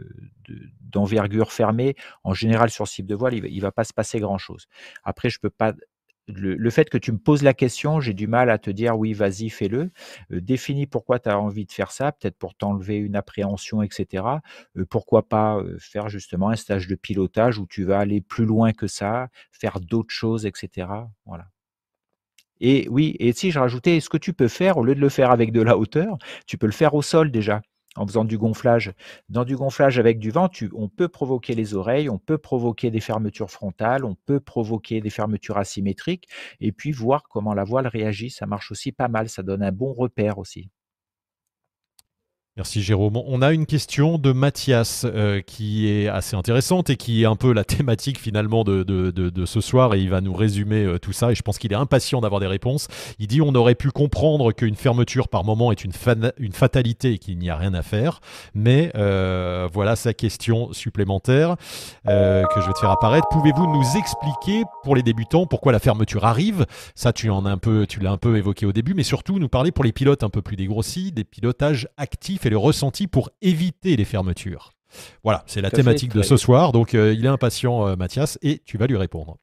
d'envergure fermée, en général sur cible de voile, il ne va pas se passer grand-chose. Après, je peux pas le, fait que tu me poses la question, j'ai du mal à te dire oui, vas-y, fais-le. Euh, définis pourquoi tu as envie de faire ça, peut-être pour t'enlever une appréhension, etc. Euh, pourquoi pas euh, faire justement un stage de pilotage où tu vas aller plus loin que ça, faire d'autres choses, etc. Voilà. Et oui, et si je rajoutais, ce que tu peux faire, au lieu de le faire avec de la hauteur, tu peux le faire au sol déjà en faisant du gonflage. Dans du gonflage avec du vent, on peut provoquer les oreilles, on peut provoquer des fermetures frontales, on peut provoquer des fermetures asymétriques, et puis voir comment la voile réagit. Ça marche aussi pas mal, ça donne un bon repère aussi. Merci Jérôme. On a une question de Mathias euh, qui est assez intéressante et qui est un peu la thématique finalement de, de, ce soir et il va nous résumer euh, tout ça et je pense qu'il est impatient d'avoir des réponses. Il dit on aurait pu comprendre qu'une fermeture par moment est une, une fatalité et qu'il n'y a rien à faire, mais euh, voilà sa question supplémentaire que je vais te faire apparaître. Pouvez-vous nous expliquer pour les débutants pourquoi la fermeture arrive? Ça tu en un peu, tu l'as un peu évoqué au début, mais surtout nous parler pour les pilotes un peu plus dégrossis des pilotages actifs et le ressenti pour éviter les fermetures. Voilà, c'est la thématique de ce soir. Donc, euh, il est impatient, euh, Mathias, et tu vas lui répondre.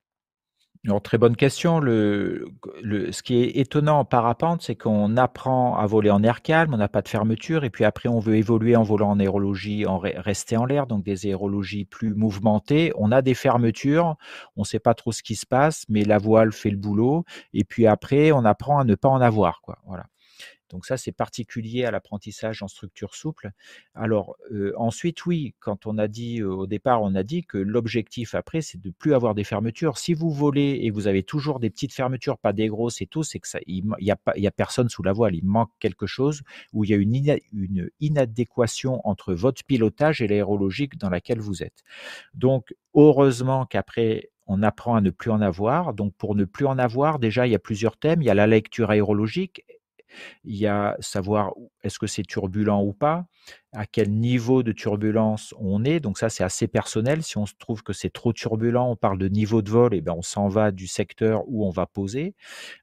Alors, très bonne question. Le, ce qui est étonnant en parapente, c'est qu'on apprend à voler en air calme, on n'a pas de fermeture, et puis après, on veut évoluer en volant en aérologie, en rester en l'air, donc des aérologies plus mouvementées. On a des fermetures, on ne sait pas trop ce qui se passe, mais la voile fait le boulot, et puis après, on apprend à ne pas en avoir. Quoi. Voilà. Donc ça, c'est particulier à l'apprentissage en structure souple. Alors ensuite, oui, quand on a dit au départ, on a dit que l'objectif après, c'est de plus avoir des fermetures. Si vous volez et vous avez toujours des petites fermetures, pas des grosses et tout, c'est que ça, il y a a personne sous la voile. Il manque quelque chose où il y a une inadéquation entre votre pilotage et l'aérologique dans laquelle vous êtes. Donc heureusement qu'après on apprend à ne plus en avoir. Donc, pour ne plus en avoir, déjà, il y a plusieurs thèmes. Il y a la lecture aérologique il y a savoir est-ce que c'est turbulent ou pas, à quel niveau de turbulence on est. Donc ça, c'est assez personnel. Si on se trouve que c'est trop turbulent, on parle de niveau de vol, et ben on s'en va du secteur où on va poser.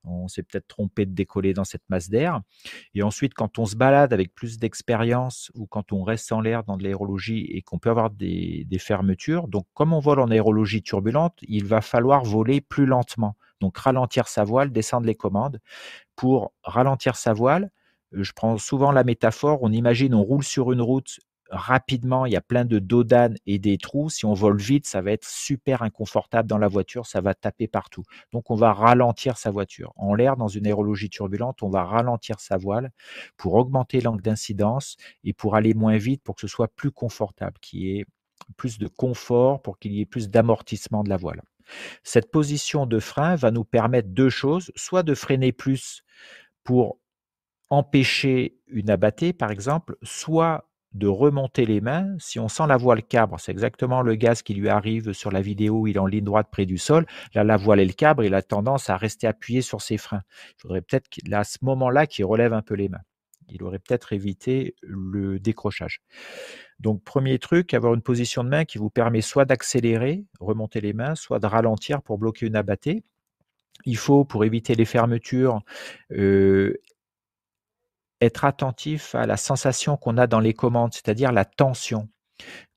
On s'est peut-être trompé de décoller dans cette masse d'air. Et ensuite, quand on se balade avec plus d'expérience ou quand on reste en l'air dans de l'aérologie et qu'on peut avoir des fermetures, donc comme on vole en aérologie turbulente, il va falloir voler plus lentement. Donc ralentir sa voile, descendre les commandes. Pour ralentir sa voile, je prends souvent la métaphore, on imagine on roule sur une route rapidement, il y a plein de dodanes et des trous. Si on vole vite, ça va être super inconfortable dans la voiture, ça va taper partout. Donc on va ralentir sa voiture. En l'air, dans une aérologie turbulente, on va ralentir sa voile pour augmenter l'angle d'incidence et pour aller moins vite pour que ce soit plus confortable, qu'il y ait plus de confort, pour qu'il y ait plus d'amortissement de la voile. Cette position de frein va nous permettre deux choses, soit de freiner plus pour empêcher une abattée, par exemple, soit de remonter les mains. Si on sent la voile cabre, c'est exactement le gaz qui lui arrive sur la vidéo où il est en ligne droite près du sol. Là, la voile est le cabre, il a tendance à rester appuyé sur ses freins. Il faudrait peut-être à ce moment-là qu'il relève un peu les mains. Il aurait peut-être évité le décrochage. Donc, premier truc, avoir une position de main qui vous permet soit d'accélérer, remonter les mains, soit de ralentir pour bloquer une abattée. Il faut, pour éviter les fermetures, euh, être attentif à la sensation qu'on a dans les commandes, c'est-à-dire la tension.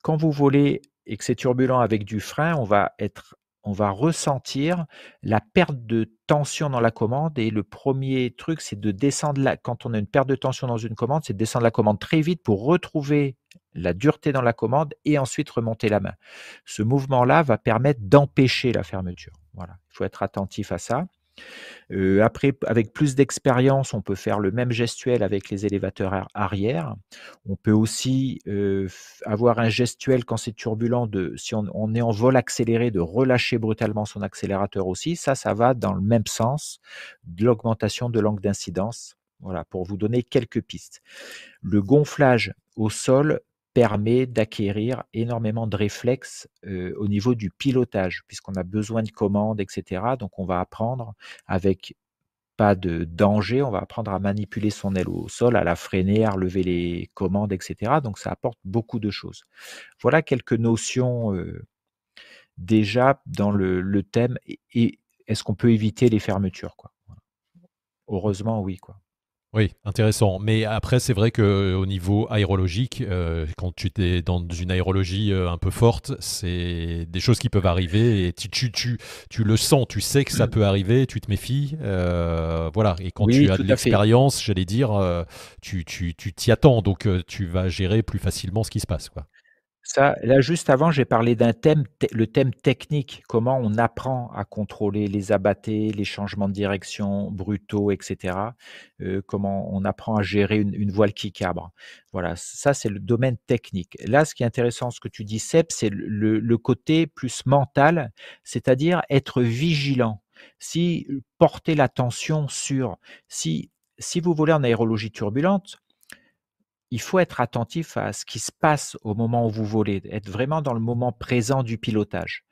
Quand vous volez et que c'est turbulent avec du frein, on va être on va ressentir la perte de tension dans la commande et le premier truc c'est de descendre la quand on a une perte de tension dans une commande, c'est de descendre la commande très vite pour retrouver la dureté dans la commande et ensuite remonter la main. Ce mouvement-là va permettre d'empêcher la fermeture. Voilà, il faut être attentif à ça. Après, avec plus d'expérience, on peut faire le même gestuel avec les élévateurs arrière. On peut aussi avoir un gestuel quand c'est turbulent, si on, est en vol accéléré, de relâcher brutalement son accélérateur aussi. Ça, ça va dans le même sens de l'augmentation de l'angle d'incidence. Voilà, pour vous donner quelques pistes. Le gonflage au sol permet d'acquérir énormément de réflexes au niveau du pilotage, puisqu'on a besoin de commandes, etc. Donc on va apprendre avec pas de danger, on va apprendre à manipuler son aile au sol, à la freiner, à relever les commandes, etc. Donc ça apporte beaucoup de choses. Voilà quelques notions déjà dans le, thème. Et, est-ce qu'on peut éviter les fermetures Heureusement, oui. Oui, intéressant. Mais après, c'est vrai qu'au niveau aérologique, euh, quand tu es dans une aérologie euh, un peu forte, c'est des choses qui peuvent arriver et tu, tu, tu, tu, le sens, tu sais que ça peut arriver, tu te méfies. Euh, voilà. Et quand tu as de l'expérience, j'allais dire, tu t'y tu, attends, donc tu vas gérer plus facilement ce qui se passe. Quoi. Ça, là, juste avant, j'ai parlé d'un thème, le thème technique, comment on apprend à contrôler les abattés, les changements de direction brutaux, etc. Euh, comment on apprend à gérer une, voile qui cabre. Voilà, ça, c'est le domaine technique. Là, ce qui est intéressant, ce que tu dis, Seb, c'est le, le côté plus mental, c'est-à-dire être vigilant. Si porter l'attention sur, si, si vous volez en aérologie turbulente, il faut être attentif à ce qui se passe au moment où vous volez, être vraiment dans le moment présent du pilotage.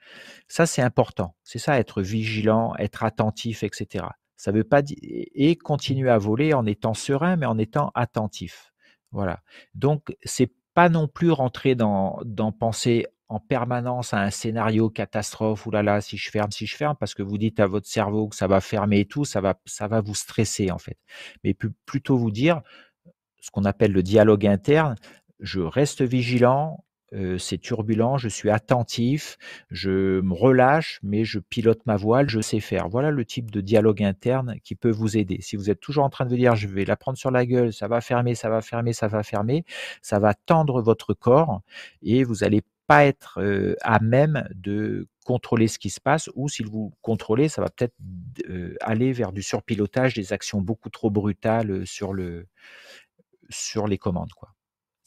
Ça, c'est important. C'est ça, être vigilant, être attentif, etc. Ça veut pas dire et continuer à voler en étant serein, mais en étant attentif. Voilà. Donc, c'est pas non plus rentrer dans, dans penser en permanence à un scénario catastrophe, ou là là, si je ferme, si je ferme, parce que vous dites à votre cerveau que ça va fermer et tout, ça va, ça va vous stresser en fait. Mais plutôt vous dire, ce qu'on appelle le dialogue interne. Je reste vigilant, euh, c'est turbulent, je suis attentif, je me relâche, mais je pilote ma voile, je sais faire. Voilà le type de dialogue interne qui peut vous aider. Si vous êtes toujours en train de vous dire, je vais la prendre sur la gueule, ça va fermer, ça va fermer, ça va fermer, ça va tendre votre corps et vous n'allez pas être euh, à même de contrôler ce qui se passe, ou si vous contrôlez, ça va peut-être euh, aller vers du surpilotage, des actions beaucoup trop brutales sur le, sur les commandes. Quoi.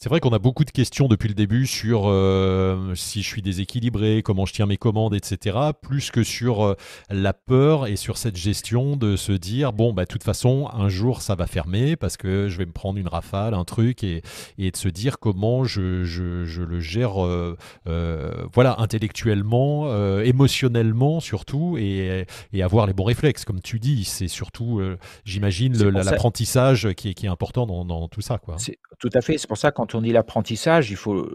C'est vrai qu'on a beaucoup de questions depuis le début sur euh, si je suis déséquilibré, comment je tiens mes commandes, etc. Plus que sur euh, la peur et sur cette gestion de se dire bon, bah, de toute façon, un jour ça va fermer parce que je vais me prendre une rafale, un truc, et, et de se dire comment je, je, je le gère, euh, voilà, intellectuellement, émotionnellement surtout, et, et, avoir les bons réflexes. Comme tu dis, c'est surtout, j'imagine, l'apprentissage qui est, qui est important dans, dans tout ça. Quoi. Tout à fait. C'est pour ça quand on dit l'apprentissage, il faut,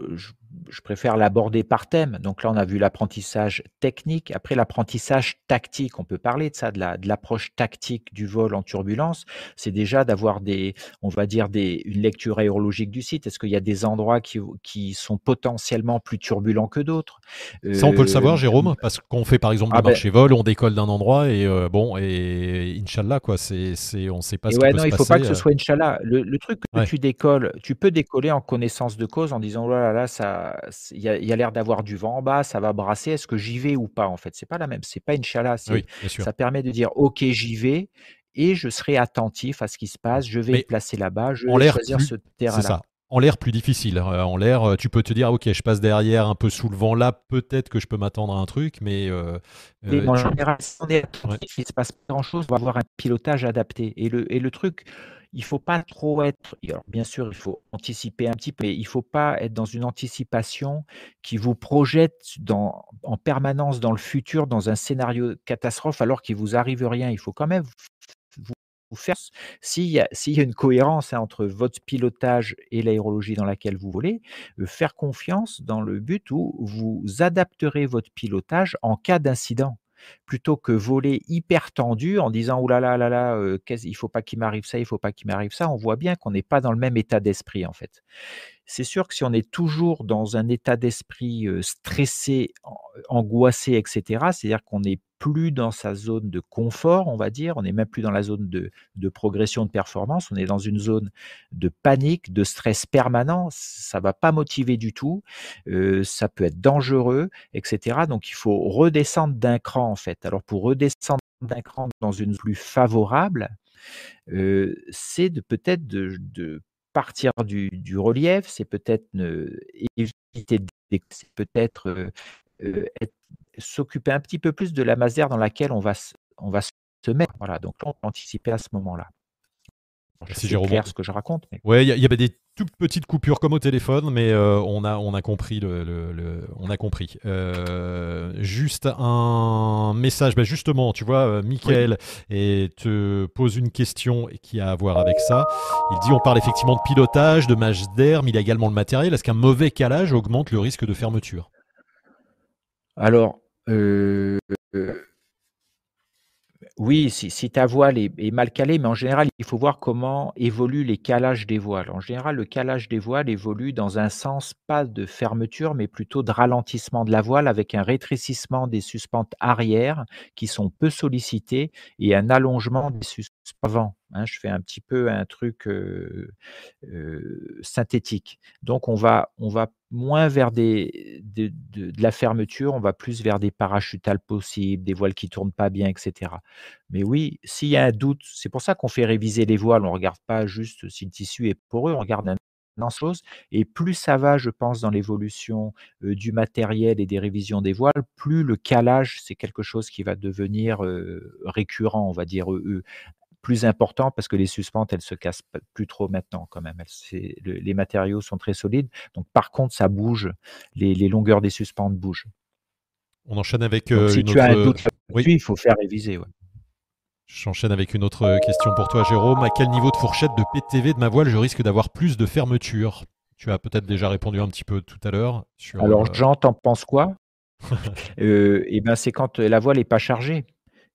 préfère l'aborder par thème. Donc là, on a vu l'apprentissage technique. Après, l'apprentissage tactique, on peut parler de ça, de l'approche tactique du vol en turbulence. C'est déjà d'avoir des, on va dire, des, une lecture aérologique du site. Est-ce qu'il y a des endroits qui, qui sont potentiellement plus turbulents que d'autres? Ça, on peut le savoir, euh, Jérôme, parce qu'on fait par exemple ah du marché vol, on décolle d'un endroit et euh, bon, et Inch'Allah, quoi, c'est, on ne sait pas ce qui ouais, peut non, il ne faut pas que ce euh. soit Inch'Allah. Le, truc que tu décolles, tu peux décoller en connaissance de cause en disant: «Oh là là, ça il y a l'air d'avoir du vent en bas, ça va brasser, est-ce que j'y vais ou pas?» en fait, c'est pas la même, c'est pas une chala, Oui, bien sûr. ça permet de dire: «OK, j'y vais et je serai attentif à ce qui se passe, je vais me placer là-bas, je vais choisir plus ce terrain-là». En l'air plus difficile. Heu, en l'air, heu, tu peux te dire: «OK, je passe derrière un peu sous le vent là, peut-être que je peux m'attendre à un truc», mais Oui, heu, mais en tu général, si on est ouais. attentif, il se passe pas grand-chose, on va avoir un pilotage adapté et le et le truc, il faut pas trop être alors bien sûr, il faut anticiper un petit peu, mais il faut pas être dans une anticipation qui vous projette dans en permanence dans le futur, dans un scénario catastrophe alors qu'il vous arrive rien. Il faut quand même faire s'il y a une cohérence, hein, entre votre pilotage et l'aérologie dans laquelle vous volez, heu, faire confiance dans le but où vous adapterez votre pilotage en cas d'incident. Plutôt que voler hyper tendu en disant: «Ouh là là là là, qu'est-ce il faut pas qu'il m'arrive ça, il faut pas qu'il m'arrive ça». On voit bien qu'on n'est pas dans le même état d'esprit, en fait. C'est sûr que si on est toujours dans un état d'esprit, stressé, an angoissé et cetera, c'est-à-dire qu'on n'est plus dans sa zone de confort, on va dire, on n'est même plus dans la zone de progression de performance, on est dans une zone de panique, de stress permanent, ça va pas motiver du tout, heu, ça peut être dangereux et cetera, donc il faut redescendre d'un cran, en fait. Alors pour redescendre d'un cran dans une plus favorable, Heu, c'est peut-être de partir du relief, c'est peut-être éviter des peut-être, heu heu, être s'occuper un petit peu plus de la masse d'air dans laquelle on va se on va se mettre. Voilà, donc là, on peut anticiper à ce moment-là. Je sais Jérôme. clair ce que je raconte, mais Ouais, il y, avait des toutes petites coupures comme au téléphone, mais euh, on, a, on a compris. Le, le- le- on a compris. Euh, juste un message, bah justement, tu vois, euh, oui. Michael et te pose une question qui a à voir avec ça. Il dit on parle effectivement de pilotage, de masse d'air, mais il y a également le matériel. Est-ce qu'un mauvais calage augmente le risque de fermeture? Alors, heu Oui, si ta voile est est mal calée, mais en général, il faut voir comment évoluent les calages des voiles. En général, le calage des voiles évolue dans un sens pas de fermeture, mais plutôt de ralentissement de la voile avec un rétrécissement des suspentes arrière qui sont peu sollicitées et un allongement des suspentes avant, hein. Je fais un petit peu un truc, synthétique. Donc on va on va moins vers de la fermeture, on va plus vers des parachutales possibles, des voiles qui tournent pas bien et cetera. Mais oui, s'il y a un doute, c'est pour ça qu'on fait réviser les voiles. On regarde pas juste si le tissu est poreux, on regarde un choses et plus ça va, je pense, dans l'évolution, du matériel et des révisions des voiles, plus le calage, c'est quelque chose qui va devenir, récurrent, on va dire, heu, plus important parce que les suspentes, elles se cassent plus trop maintenant quand même. Elles c'est le les matériaux sont très solides, donc par contre ça bouge, les les longueurs des suspentes bougent. On enchaîne avec Donc euh, si une tu as un autre. doute Oui, il faut faire réviser, ouais. j'enchaîne avec une autre question pour toi, Jérôme. À quel niveau de fourchette de PTV de ma voile je risque d'avoir plus de fermeture Tu as peut-être déjà répondu un petit peu tout à l'heure sur. Alors euh, Jean, tu en penses quoi? Et ben, c'est quand, la voile est pas chargée.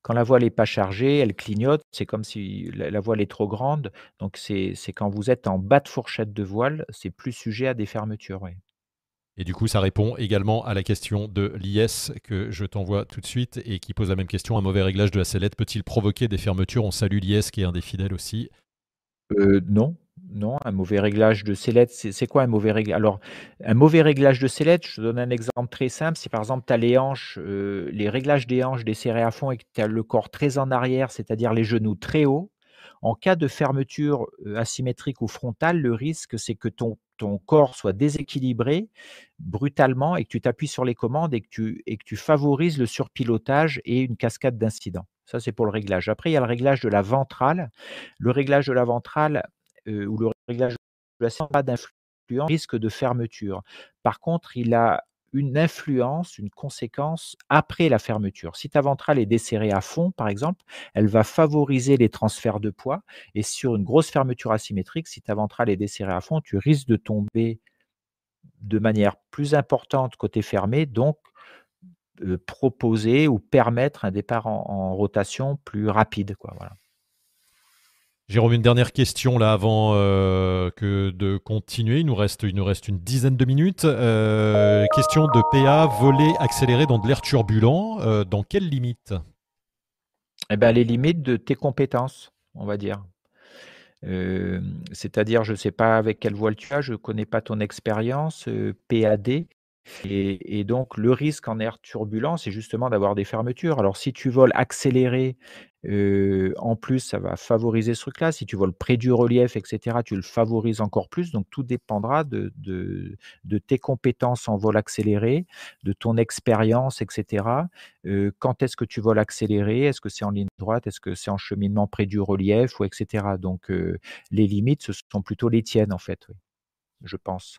Quand la voile est pas chargée, elle clignote, c'est comme si la la voile est trop grande, donc c'est quand vous êtes en bas de fourchette de voile, c'est plus sujet à des fermetures, oui. Et du coup, ça répond également à la question de l'IS que je t'envoie tout de suite et qui pose la même question. Un mauvais réglage de la sellette peut-il provoquer des fermetures? On salue l'IS qui est un des fidèles aussi. Heu, non, non, un mauvais réglage de sellette, c'est quoi un mauvais réglage alors, un mauvais réglage de sellette, je te donne un exemple très simple, si par exemple tu as les hanches, heu, les réglages des hanches desserrés à fond et que tu as le corps très en arrière, c'est-à-dire les genoux très hauts, en cas de fermeture, heu, asymétrique ou frontale, le risque, c'est que ton ton corps soit déséquilibré brutalement et que tu t'appuies sur les commandes et que tu et que tu favorises le surpilotage et une cascade d'incidents. Ça, c'est pour le réglage. Après, il y a le réglage de la ventrale. Le réglage de la ventrale, ou le réglage de la n'a pas d'influence, risque de fermeture. Par contre, il a une influence, une conséquence après la fermeture. Si ta ventrale est desserrée à fond, par exemple, elle va favoriser les transferts de poids et sur une grosse fermeture asymétrique, si ta ventrale est desserrée à fond, tu risques de tomber de manière plus importante côté fermé, donc proposer ou permettre un départ en rotation plus rapide, voilà. Jérôme, une dernière question là avant euh, que de continuer. Il nous reste, il nous reste une dizaine de minutes. Euh, question de PA voler accéléré dans de l'air turbulent. euh, dans quelles limites? Et ben, les limites de tes compétences, on va dire. c'est-à-dire, je ne sais pas avec quelle voile tu as, je ne connais pas ton expérience, PAD. Et, donc, le risque en air turbulent, c'est justement d'avoir des fermetures. Alors, si tu voles accéléré, en plus, ça va favoriser ce truc-là. Si tu voles près du relief, etc., tu le favorises encore plus. Donc, tout dépendra de, tes compétences en vol accéléré, de ton expérience, etc. quand est-ce que tu voles accéléré? Est-ce que c'est en ligne droite? Est-ce que c'est en cheminement près du relief? Ou etc. Donc, les limites, ce sont plutôt les tiennes, en fait, je pense.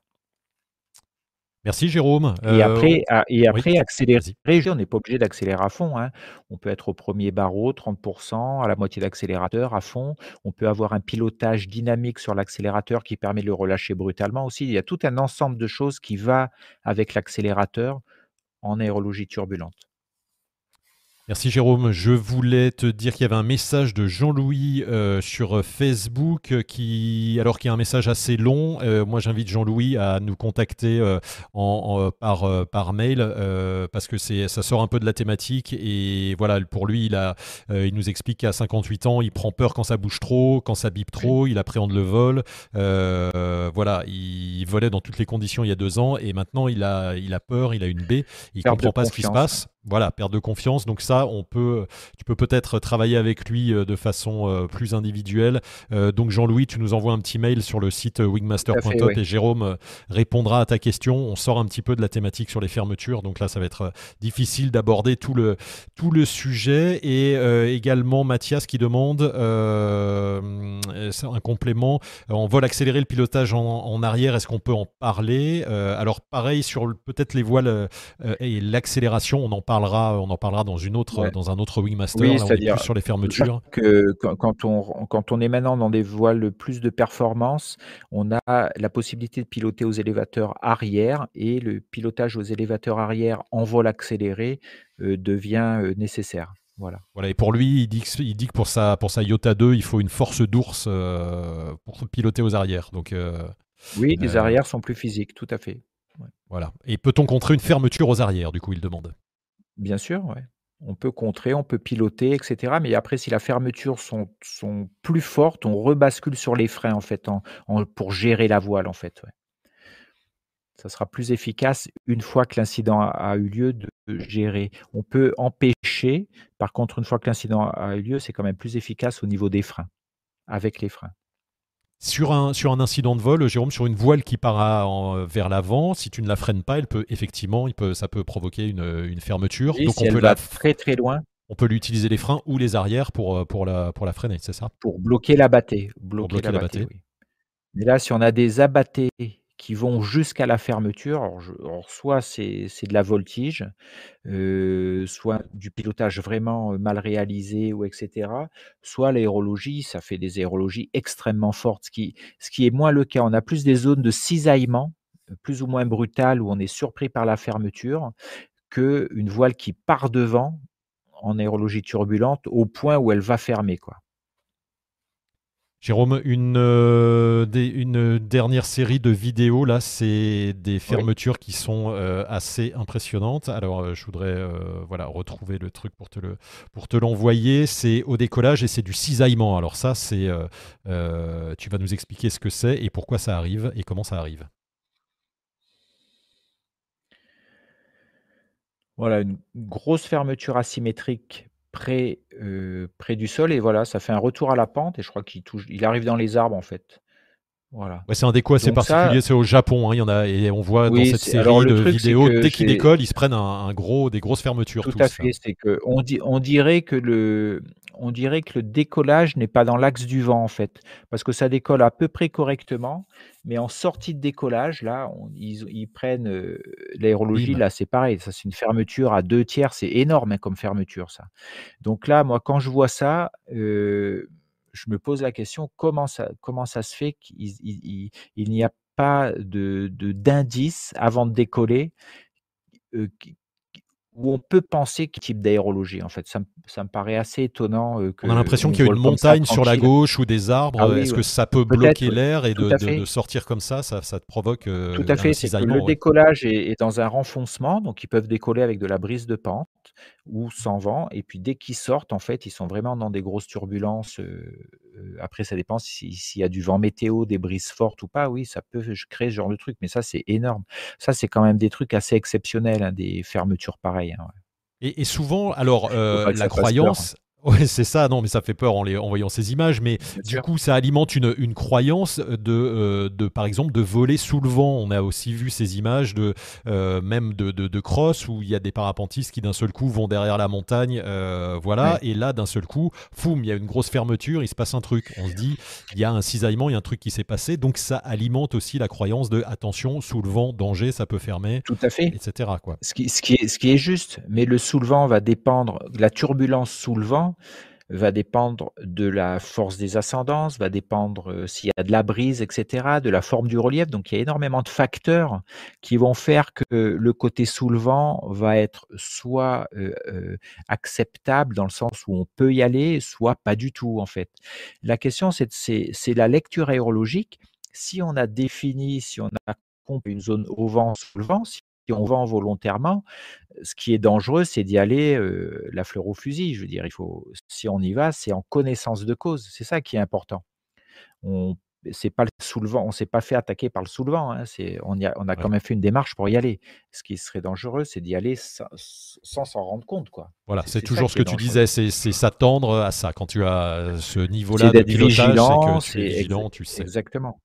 Merci Jérôme. Et euh, après, ah, et après accélérer, on n'est pas obligé d'accélérer à fond. Hein. On peut être au premier barreau, 30%, à la moitié d'accélérateur, à fond. On peut avoir un pilotage dynamique sur l'accélérateur qui permet de le relâcher brutalement aussi. Il y a tout un ensemble de choses qui va avec l'accélérateur en aérologie turbulente. Merci Jérôme. Je voulais te dire qu'il y avait un message de Jean-Louis euh, sur euh, Facebook euh, qui, alors qu'il y a un message assez long, moi j'invite Jean-Louis à nous contacter en, par, par mail parce que c'est ça sort un peu de la thématique et voilà pour lui il a il nous explique qu'à 58 ans il prend peur quand ça bouge trop, quand ça bip trop, il appréhende le vol. voilà, il volait dans toutes les conditions il y a deux ans et maintenant il a il a peur, il a une baie, il comprend pas ce qui se passe. Voilà, perte de confiance. Donc ça, on peut, tu peux peut-être travailler avec lui euh, de façon euh, plus individuelle. Euh, donc Jean-Louis, tu nous envoies un petit mail sur le site wingmaster.top et Jérôme répondra à ta question. On sort un petit peu de la thématique sur les fermetures. Donc là, ça va être difficile d'aborder tout le, tout le sujet. Et également Mathias qui demande un complément. On vol accélérer le pilotage en, arrière. Est-ce qu'on peut en parler? Alors pareil sur peut-être les voiles et l'accélération, on en parle on en parlera dans, une autre, dans un autre Wingmaster, oui, sur les fermetures. Que, quand, on, quand on est maintenant dans des voiles plus de performance, on a la possibilité de piloter aux élévateurs arrière et le pilotage aux élévateurs arrière en vol accéléré euh, devient euh, nécessaire. Voilà. voilà. Et pour lui, il dit, que, il dit que pour sa, pour sa Iota 2, il faut une force d'ours euh, pour piloter aux arrières. Donc, oui, les arrières sont plus physiques, tout à fait. Voilà. Et peut-on contrer une fermeture aux arrières, du coup, il demande Bien sûr. On peut contrer, on peut piloter, etc. Mais après, si la fermeture sont, plus fortes, on rebascule sur les freins, en fait, pour gérer la voile, en fait. Ça sera plus efficace une fois que l'incident a, eu lieu de gérer. On peut empêcher, par contre, une fois que l'incident a eu lieu, c'est quand même plus efficace au niveau des freins, avec les freins. Sur un, sur un incident de vol, Jérôme, sur une voile qui part vers l'avant, si tu ne la freines pas, elle peut effectivement, il peut, ça peut provoquer une, fermeture. Donc on peut la très très loin. On peut utiliser les freins ou les arrières pour, euh, pour, la, pour la freiner, c'est ça? Pour bloquer l'abatté. Bloquer, bloquer l'abatté. Oui. Mais là, si on a des abattés qui vont jusqu'à la fermeture. Soit c'est de la voltige, soit du pilotage vraiment mal réalisé, ou etc. Soit l'aérologie, ça fait des aérologies extrêmement fortes, ce qui, ce qui est moins le cas. On a plus des zones de cisaillement, plus ou moins brutales, où on est surpris par la fermeture, qu'une voile qui part devant en aérologie turbulente au point où elle va fermer. Quoi. Jérôme, une, euh, une dernière série de vidéos, là, c'est des fermetures qui sont euh, assez impressionnantes. Alors, euh, je voudrais voilà, retrouver le truc pour te, le, pour te l'envoyer. C'est au décollage et c'est du cisaillement. Alors ça, c'est, tu vas nous expliquer ce que c'est et pourquoi ça arrive et comment ça arrive. Voilà, une grosse fermeture asymétrique près, près du sol et voilà, ça fait un retour à la pente et je crois qu'il touche il arrive dans les arbres en fait. Voilà. c'est un déco assez particulier, c'est au Japon, hein, il y en a et on voit dans cette série de vidéos dès qu'ils décollent, ils se prennent un, gros des grosses fermetures Tout à fait, c'est que on, dit, on dirait que le on dirait que le décollage n'est pas dans l'axe du vent en fait, parce que ça décolle à peu près correctement, mais en sortie de décollage, là, ils, prennent l'aérologie, là c'est pareil, ça c'est une fermeture à deux tiers, c'est énorme hein, comme fermeture ça. Donc là, moi quand je vois ça, je me pose la question comment ça, comment ça se fait qu'il n'y a pas de d'indice avant de décoller où on peut penser quel type d'aérologie. En fait, ça, me paraît assez étonnant. on a l'impression qu'il y a une montagne sur la gauche ou des arbres. Ah Est-ce que ça peut bloquer l'air et de, sortir comme ça, ça, te provoque Tout à fait. le décollage est, dans un renfoncement, donc ils peuvent décoller avec de la brise de pente ou sans vent. Et puis dès qu'ils sortent, en fait, ils sont vraiment dans des grosses turbulences après, ça dépend s'il y a du vent météo, des brises fortes ou pas. Oui, ça peut créer ce genre de truc, mais ça, c'est énorme. Ça, c'est quand même des trucs assez exceptionnels, hein, des fermetures pareilles. Hein, et, souvent, alors, la croyance, oui, c'est ça, non, mais ça fait peur en, les, en voyant ces images, mais du coup, ça alimente une, une croyance de, euh, de, par exemple, de voler sous le vent. On a aussi vu ces images de euh, même de, de, de, cross où il y a des parapentistes qui d'un seul coup vont derrière la montagne, euh, voilà, et là d'un seul coup, foum, il y a une grosse fermeture, il se passe un truc. On se dit, il y a un cisaillement, il y a un truc qui s'est passé, donc ça alimente aussi la croyance de attention, sous le vent, danger, ça peut fermer, tout à fait, etc. Quoi. Ce qui, ce qui est, ce qui est juste, mais le sous le vent va dépendre de la turbulence sous le vent va dépendre de la force des ascendances, va dépendre euh, s'il y a de la brise, etc., de la forme du relief. Donc il y a énormément de facteurs qui vont faire que le côté soulevant va être soit euh, euh, acceptable dans le sens où on peut y aller, soit pas du tout en fait. La question c'est la lecture aérologique. Si on a défini, si on a une zone au vent, si on vend volontairement, ce qui est dangereux, c'est d'y aller la fleur au fusil. Je veux dire, il faut, si on y va, c'est en connaissance de cause. C'est ça qui est important. On c'est pas le soulevant, on s'est pas fait attaquer par le soulevant. Hein, c'est, on, a, on a quand même fait une démarche pour y aller. Ce qui serait dangereux, c'est d'y aller sans, s'en rendre compte, quoi. Voilà, c'est, toujours ce que tu disais, c'est, s'attendre à ça. Quand tu as ce niveau-là de pilotage, c'est que tu es vigilant, tu sais. Exactement.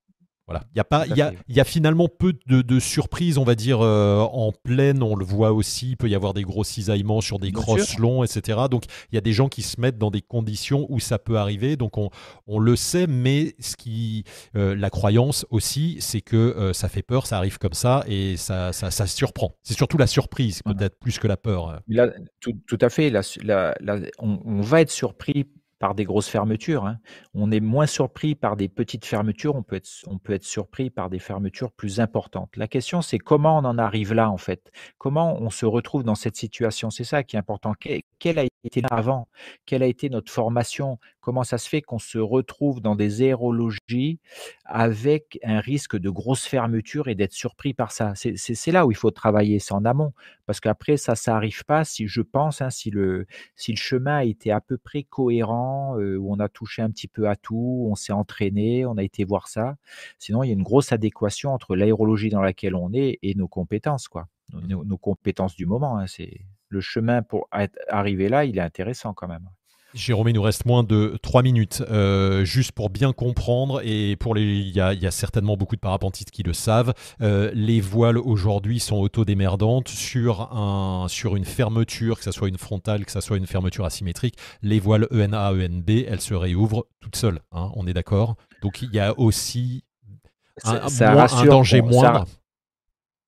Voilà. Il y a pas, il y a, y a, finalement peu de, surprises, on va dire euh, en pleine. On le voit aussi. Il peut y avoir des gros cisaillements sur des crosses longs, etc. Donc il y a des gens qui se mettent dans des conditions où ça peut arriver. Donc on, on le sait, mais ce qui, euh, la croyance aussi, c'est que euh, ça fait peur, ça arrive comme ça et ça, ça, ça surprend. C'est surtout la surprise peut-être plus que la peur. Là, tout, tout à fait. La, on, on va être surpris par des grosses fermetures. Hein. On est moins surpris par des petites fermetures, on peut, être, on peut être surpris par des fermetures plus importantes. La question, c'est comment on en arrive là, en fait? Comment on se retrouve dans cette situation? C'est ça qui est important. Quelle a été là avant? Quelle a été notre formation Comment ça se fait qu'on se retrouve dans des aérologies avec un risque de grosse fermeture et d'être surpris par ça? C'est là où il faut travailler, c'est en amont. Parce qu'après, ça, ça n'arrive pas si je pense, hein, si, le, si le chemin a été à peu près cohérent, euh, où on a touché un petit peu à tout, on s'est entraîné, on a été voir ça. Sinon, il y a une grosse adéquation entre l'aérologie dans laquelle on est et nos compétences, quoi. Nos, compétences du moment. Hein, c'est le chemin pour arriver là, il est intéressant quand même. Jérôme, il nous reste moins de 3 minutes. Euh, juste pour bien comprendre, et pour les, il y, a, certainement beaucoup de parapentistes qui le savent, euh, les voiles aujourd'hui sont autodémerdantes sur, un, sur une fermeture, que ce soit une frontale, que ce soit une fermeture asymétrique. Les voiles ENA, ENB, elles se réouvrent toutes seules. Hein, on est d'accord? Donc il y a aussi un, danger moindre.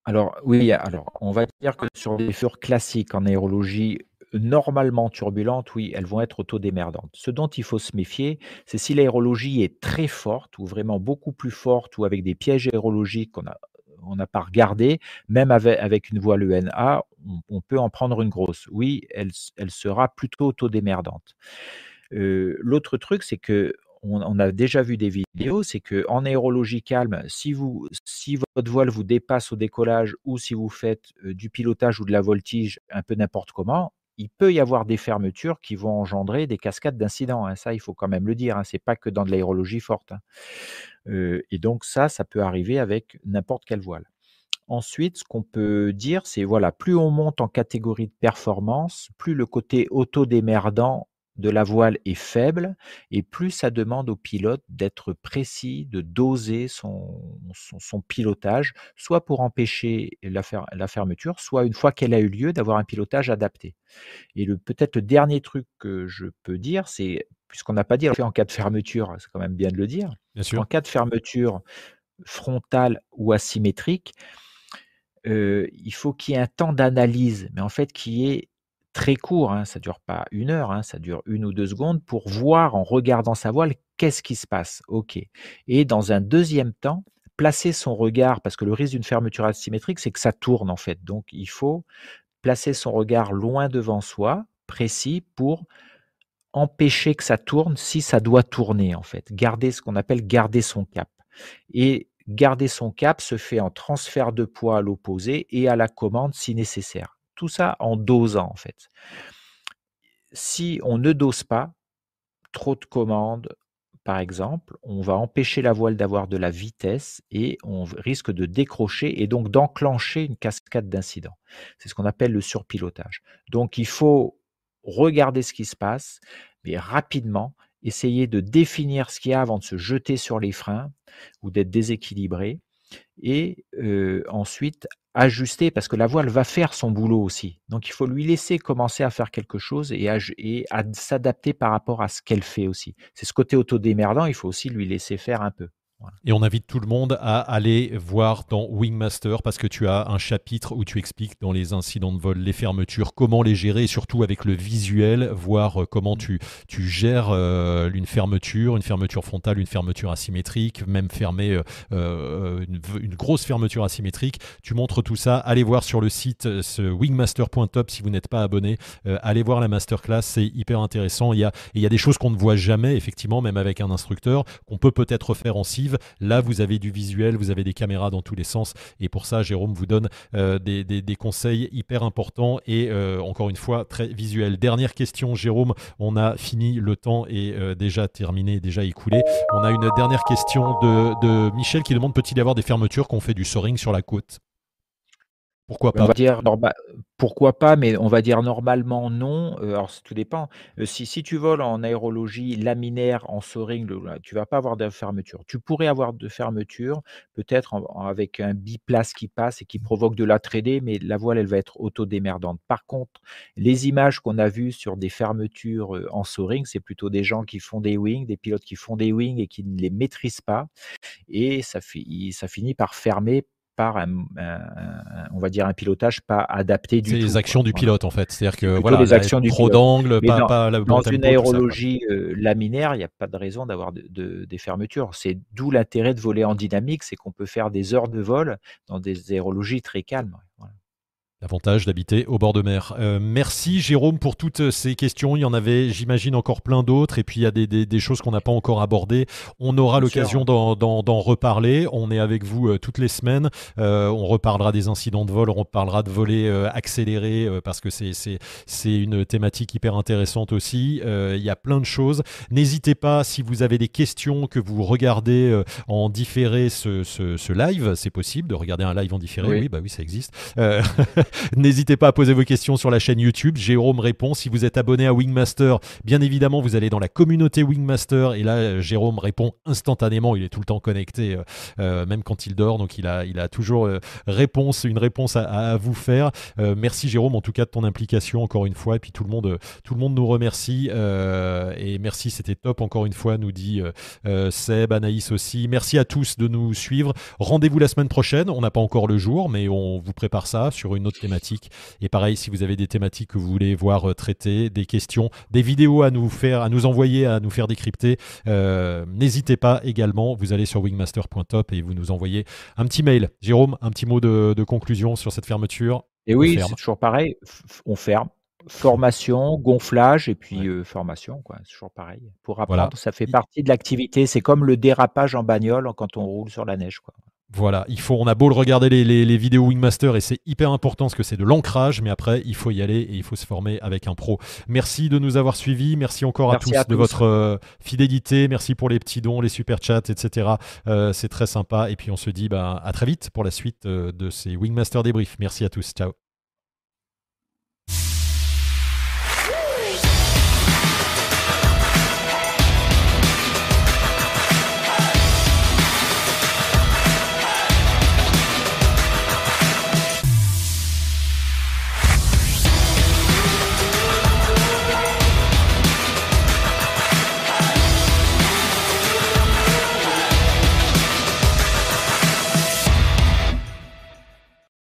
Alors oui, alors on va dire que sur les furs classiques en aérologie, normalement turbulentes, oui, elles vont être autodémerdantes. Ce dont il faut se méfier, c'est si l'aérologie est très forte ou vraiment beaucoup plus forte ou avec des pièges aérologiques qu'on a n'a pas regardé, même avec, une voile ENA, on, peut en prendre une grosse. Oui, elle, sera plutôt autodémerdante. Euh, l'autre truc, c'est que on, a déjà vu des vidéos, c'est que en aérologie calme, si votre voile vous dépasse au décollage ou si vous faites euh, du pilotage ou de la voltige un peu n'importe comment, il peut y avoir des fermetures qui vont engendrer des cascades d'incidents. Hein. Ça, il faut quand même le dire. Hein. Ce n'est pas que dans de l'aérologie forte. Hein. Et donc ça, ça peut arriver avec n'importe quelle voile. Ensuite, ce qu'on peut dire, c'est voilà, plus on monte en catégorie de performance, plus le côté auto-démerdant de la voile est faible et plus ça demande au pilote d'être précis, de doser son, son, pilotage, soit pour empêcher la, la fermeture, soit une fois qu'elle a eu lieu, d'avoir un pilotage adapté. Et le peut-être le dernier truc que je peux dire, c'est, puisqu'on n'a pas dit en cas de fermeture, c'est quand même bien de le dire, en cas de fermeture frontale ou asymétrique, euh, il faut qu'il y ait un temps d'analyse, mais en fait qui est très court, hein, ça dure pas une heure, hein, ça dure une ou deux secondes pour voir en regardant sa voile qu'est-ce qui se passe. Ok. Et dans un deuxième temps, placer son regard, parce que le risque d'une fermeture asymétrique, c'est que ça tourne en fait. Donc il faut placer son regard loin devant soi, précis, pour empêcher que ça tourne si ça doit tourner en fait. Garder ce qu'on appelle garder son cap. Et garder son cap se fait en transfert de poids à l'opposé et à la commande si nécessaire tout ça en dosant en fait. Si on ne dose pas, trop de commandes, par exemple, on va empêcher la voile d'avoir de la vitesse et on risque de décrocher et donc d'enclencher une cascade d'incidents. C'est ce qu'on appelle le surpilotage. Donc il faut regarder ce qui se passe, mais rapidement essayer de définir ce qu'il y a avant de se jeter sur les freins ou d'être déséquilibré et ensuite ajuster parce que la voile va faire son boulot aussi. Donc il faut lui laisser commencer à faire quelque chose et à s'adapter par rapport à ce qu'elle fait aussi. C'est ce côté autodémerdant, il faut aussi lui laisser faire un peu. Et on invite tout le monde à aller voir dans Wingmaster parce que tu as un chapitre où tu expliques dans les incidents de vol, les fermetures, comment les gérer surtout avec le visuel, voir euh, comment tu, tu gères euh, une fermeture, une fermeture frontale, une fermeture asymétrique, même fermer euh, une, grosse fermeture asymétrique. Tu montres tout ça. Allez voir sur le site ce wingmaster.top si vous n'êtes pas abonné. allez voir la masterclass, c'est hyper intéressant. Il y a, il y a des choses qu'on ne voit jamais, effectivement, même avec un instructeur, qu'on peut peut-être faire en Là, vous avez du visuel, vous avez des caméras dans tous les sens. Et pour ça, Jérôme vous donne euh, des, conseils hyper importants et euh, encore une fois, très visuels. Dernière question, Jérôme. On a fini, le temps est euh, déjà terminé, déjà écoulé. On a une dernière question de, de Michel qui demande peut-il y avoir des fermetures qu'on fait du soaring sur la côte? Pourquoi pas? dire pourquoi pas, mais on va dire normalement non. Euh, alors tout dépend. Euh, si, si tu voles en aérologie laminaire, en soaring, tu vas pas avoir de fermeture. Tu pourrais avoir de fermeture, peut-être avec un biplace qui passe et qui provoque de la 3D, mais la voile, elle va être auto-démerdante. Par contre, les images qu'on a vues sur des fermetures euh, en soaring, c'est plutôt des gens qui font des wings, des pilotes qui font des wings et qui ne les maîtrisent pas. Et ça, ça finit par fermer on va dire un pilotage pas adapté du tout. C'est les actions du pilote en fait, c'est-à-dire que voilà, les actions du trop d'angle, pas, dans, pas la dans une aérologie euh, laminaire, il n'y a pas de raison d'avoir des fermetures. C'est d'où l'intérêt de voler en dynamique, c'est qu'on peut faire des heures de vol dans des aérologies très calmes. L'avantage d'habiter au bord de mer. Euh, merci Jérôme pour toutes ces questions. Il y en avait, j'imagine, encore plein d'autres. Et puis il y a des, choses qu'on n'a pas encore abordées. On aura l'occasion d'en reparler. On est avec vous euh, toutes les semaines. Euh, on reparlera des incidents de vol. On reparlera de voler accéléré parce que c'est une thématique hyper intéressante aussi. il y a plein de choses. N'hésitez pas si vous avez des questions que vous regardez en différé ce, ce, live. C'est possible de regarder un live en différé. Oui, oui bah oui, ça existe. N'hésitez pas à poser vos questions sur la chaîne YouTube. Jérôme répond. Si vous êtes abonné à Wingmaster, bien évidemment, vous allez dans la communauté Wingmaster et là, Jérôme répond instantanément. Il est tout le temps connecté, euh, euh, même quand il dort. Donc, il a, toujours euh, réponse, une réponse à, vous faire. merci Jérôme, en tout cas, de ton implication encore une fois. Et puis tout le monde, tout le monde nous remercie. et merci, c'était top encore une fois, nous dit Seb, Anaïs aussi. Merci à tous de nous suivre. Rendez-vous la semaine prochaine. On n'a pas encore le jour, mais on vous prépare ça sur une autre thématiques. Et pareil, si vous avez des thématiques que vous voulez voir euh, traitées, des questions, des vidéos à nous faire, à nous envoyer, à nous faire décrypter, euh, n'hésitez pas également. Vous allez sur wingmaster.top et vous nous envoyez un petit mail. Jérôme, un petit mot de, conclusion sur cette fermeture? Et oui, c'est toujours pareil. on ferme formation, gonflage et puis euh, formation, quoi. C'est toujours pareil. Pour apprendre, ça fait partie de l'activité. C'est comme le dérapage en bagnole quand on roule sur la neige, quoi. Voilà, il faut, on a beau le regarder les, vidéos Wingmaster et c'est hyper important parce que c'est de l'ancrage, mais après il faut y aller et il faut se former avec un pro. Merci de nous avoir suivis, merci encore à, tous de votre euh, fidélité, merci pour les petits dons, les super chats, etc. Euh, c'est très sympa et puis on se dit bah, à très vite pour la suite euh, de ces Wingmaster débriefs. Merci à tous, ciao.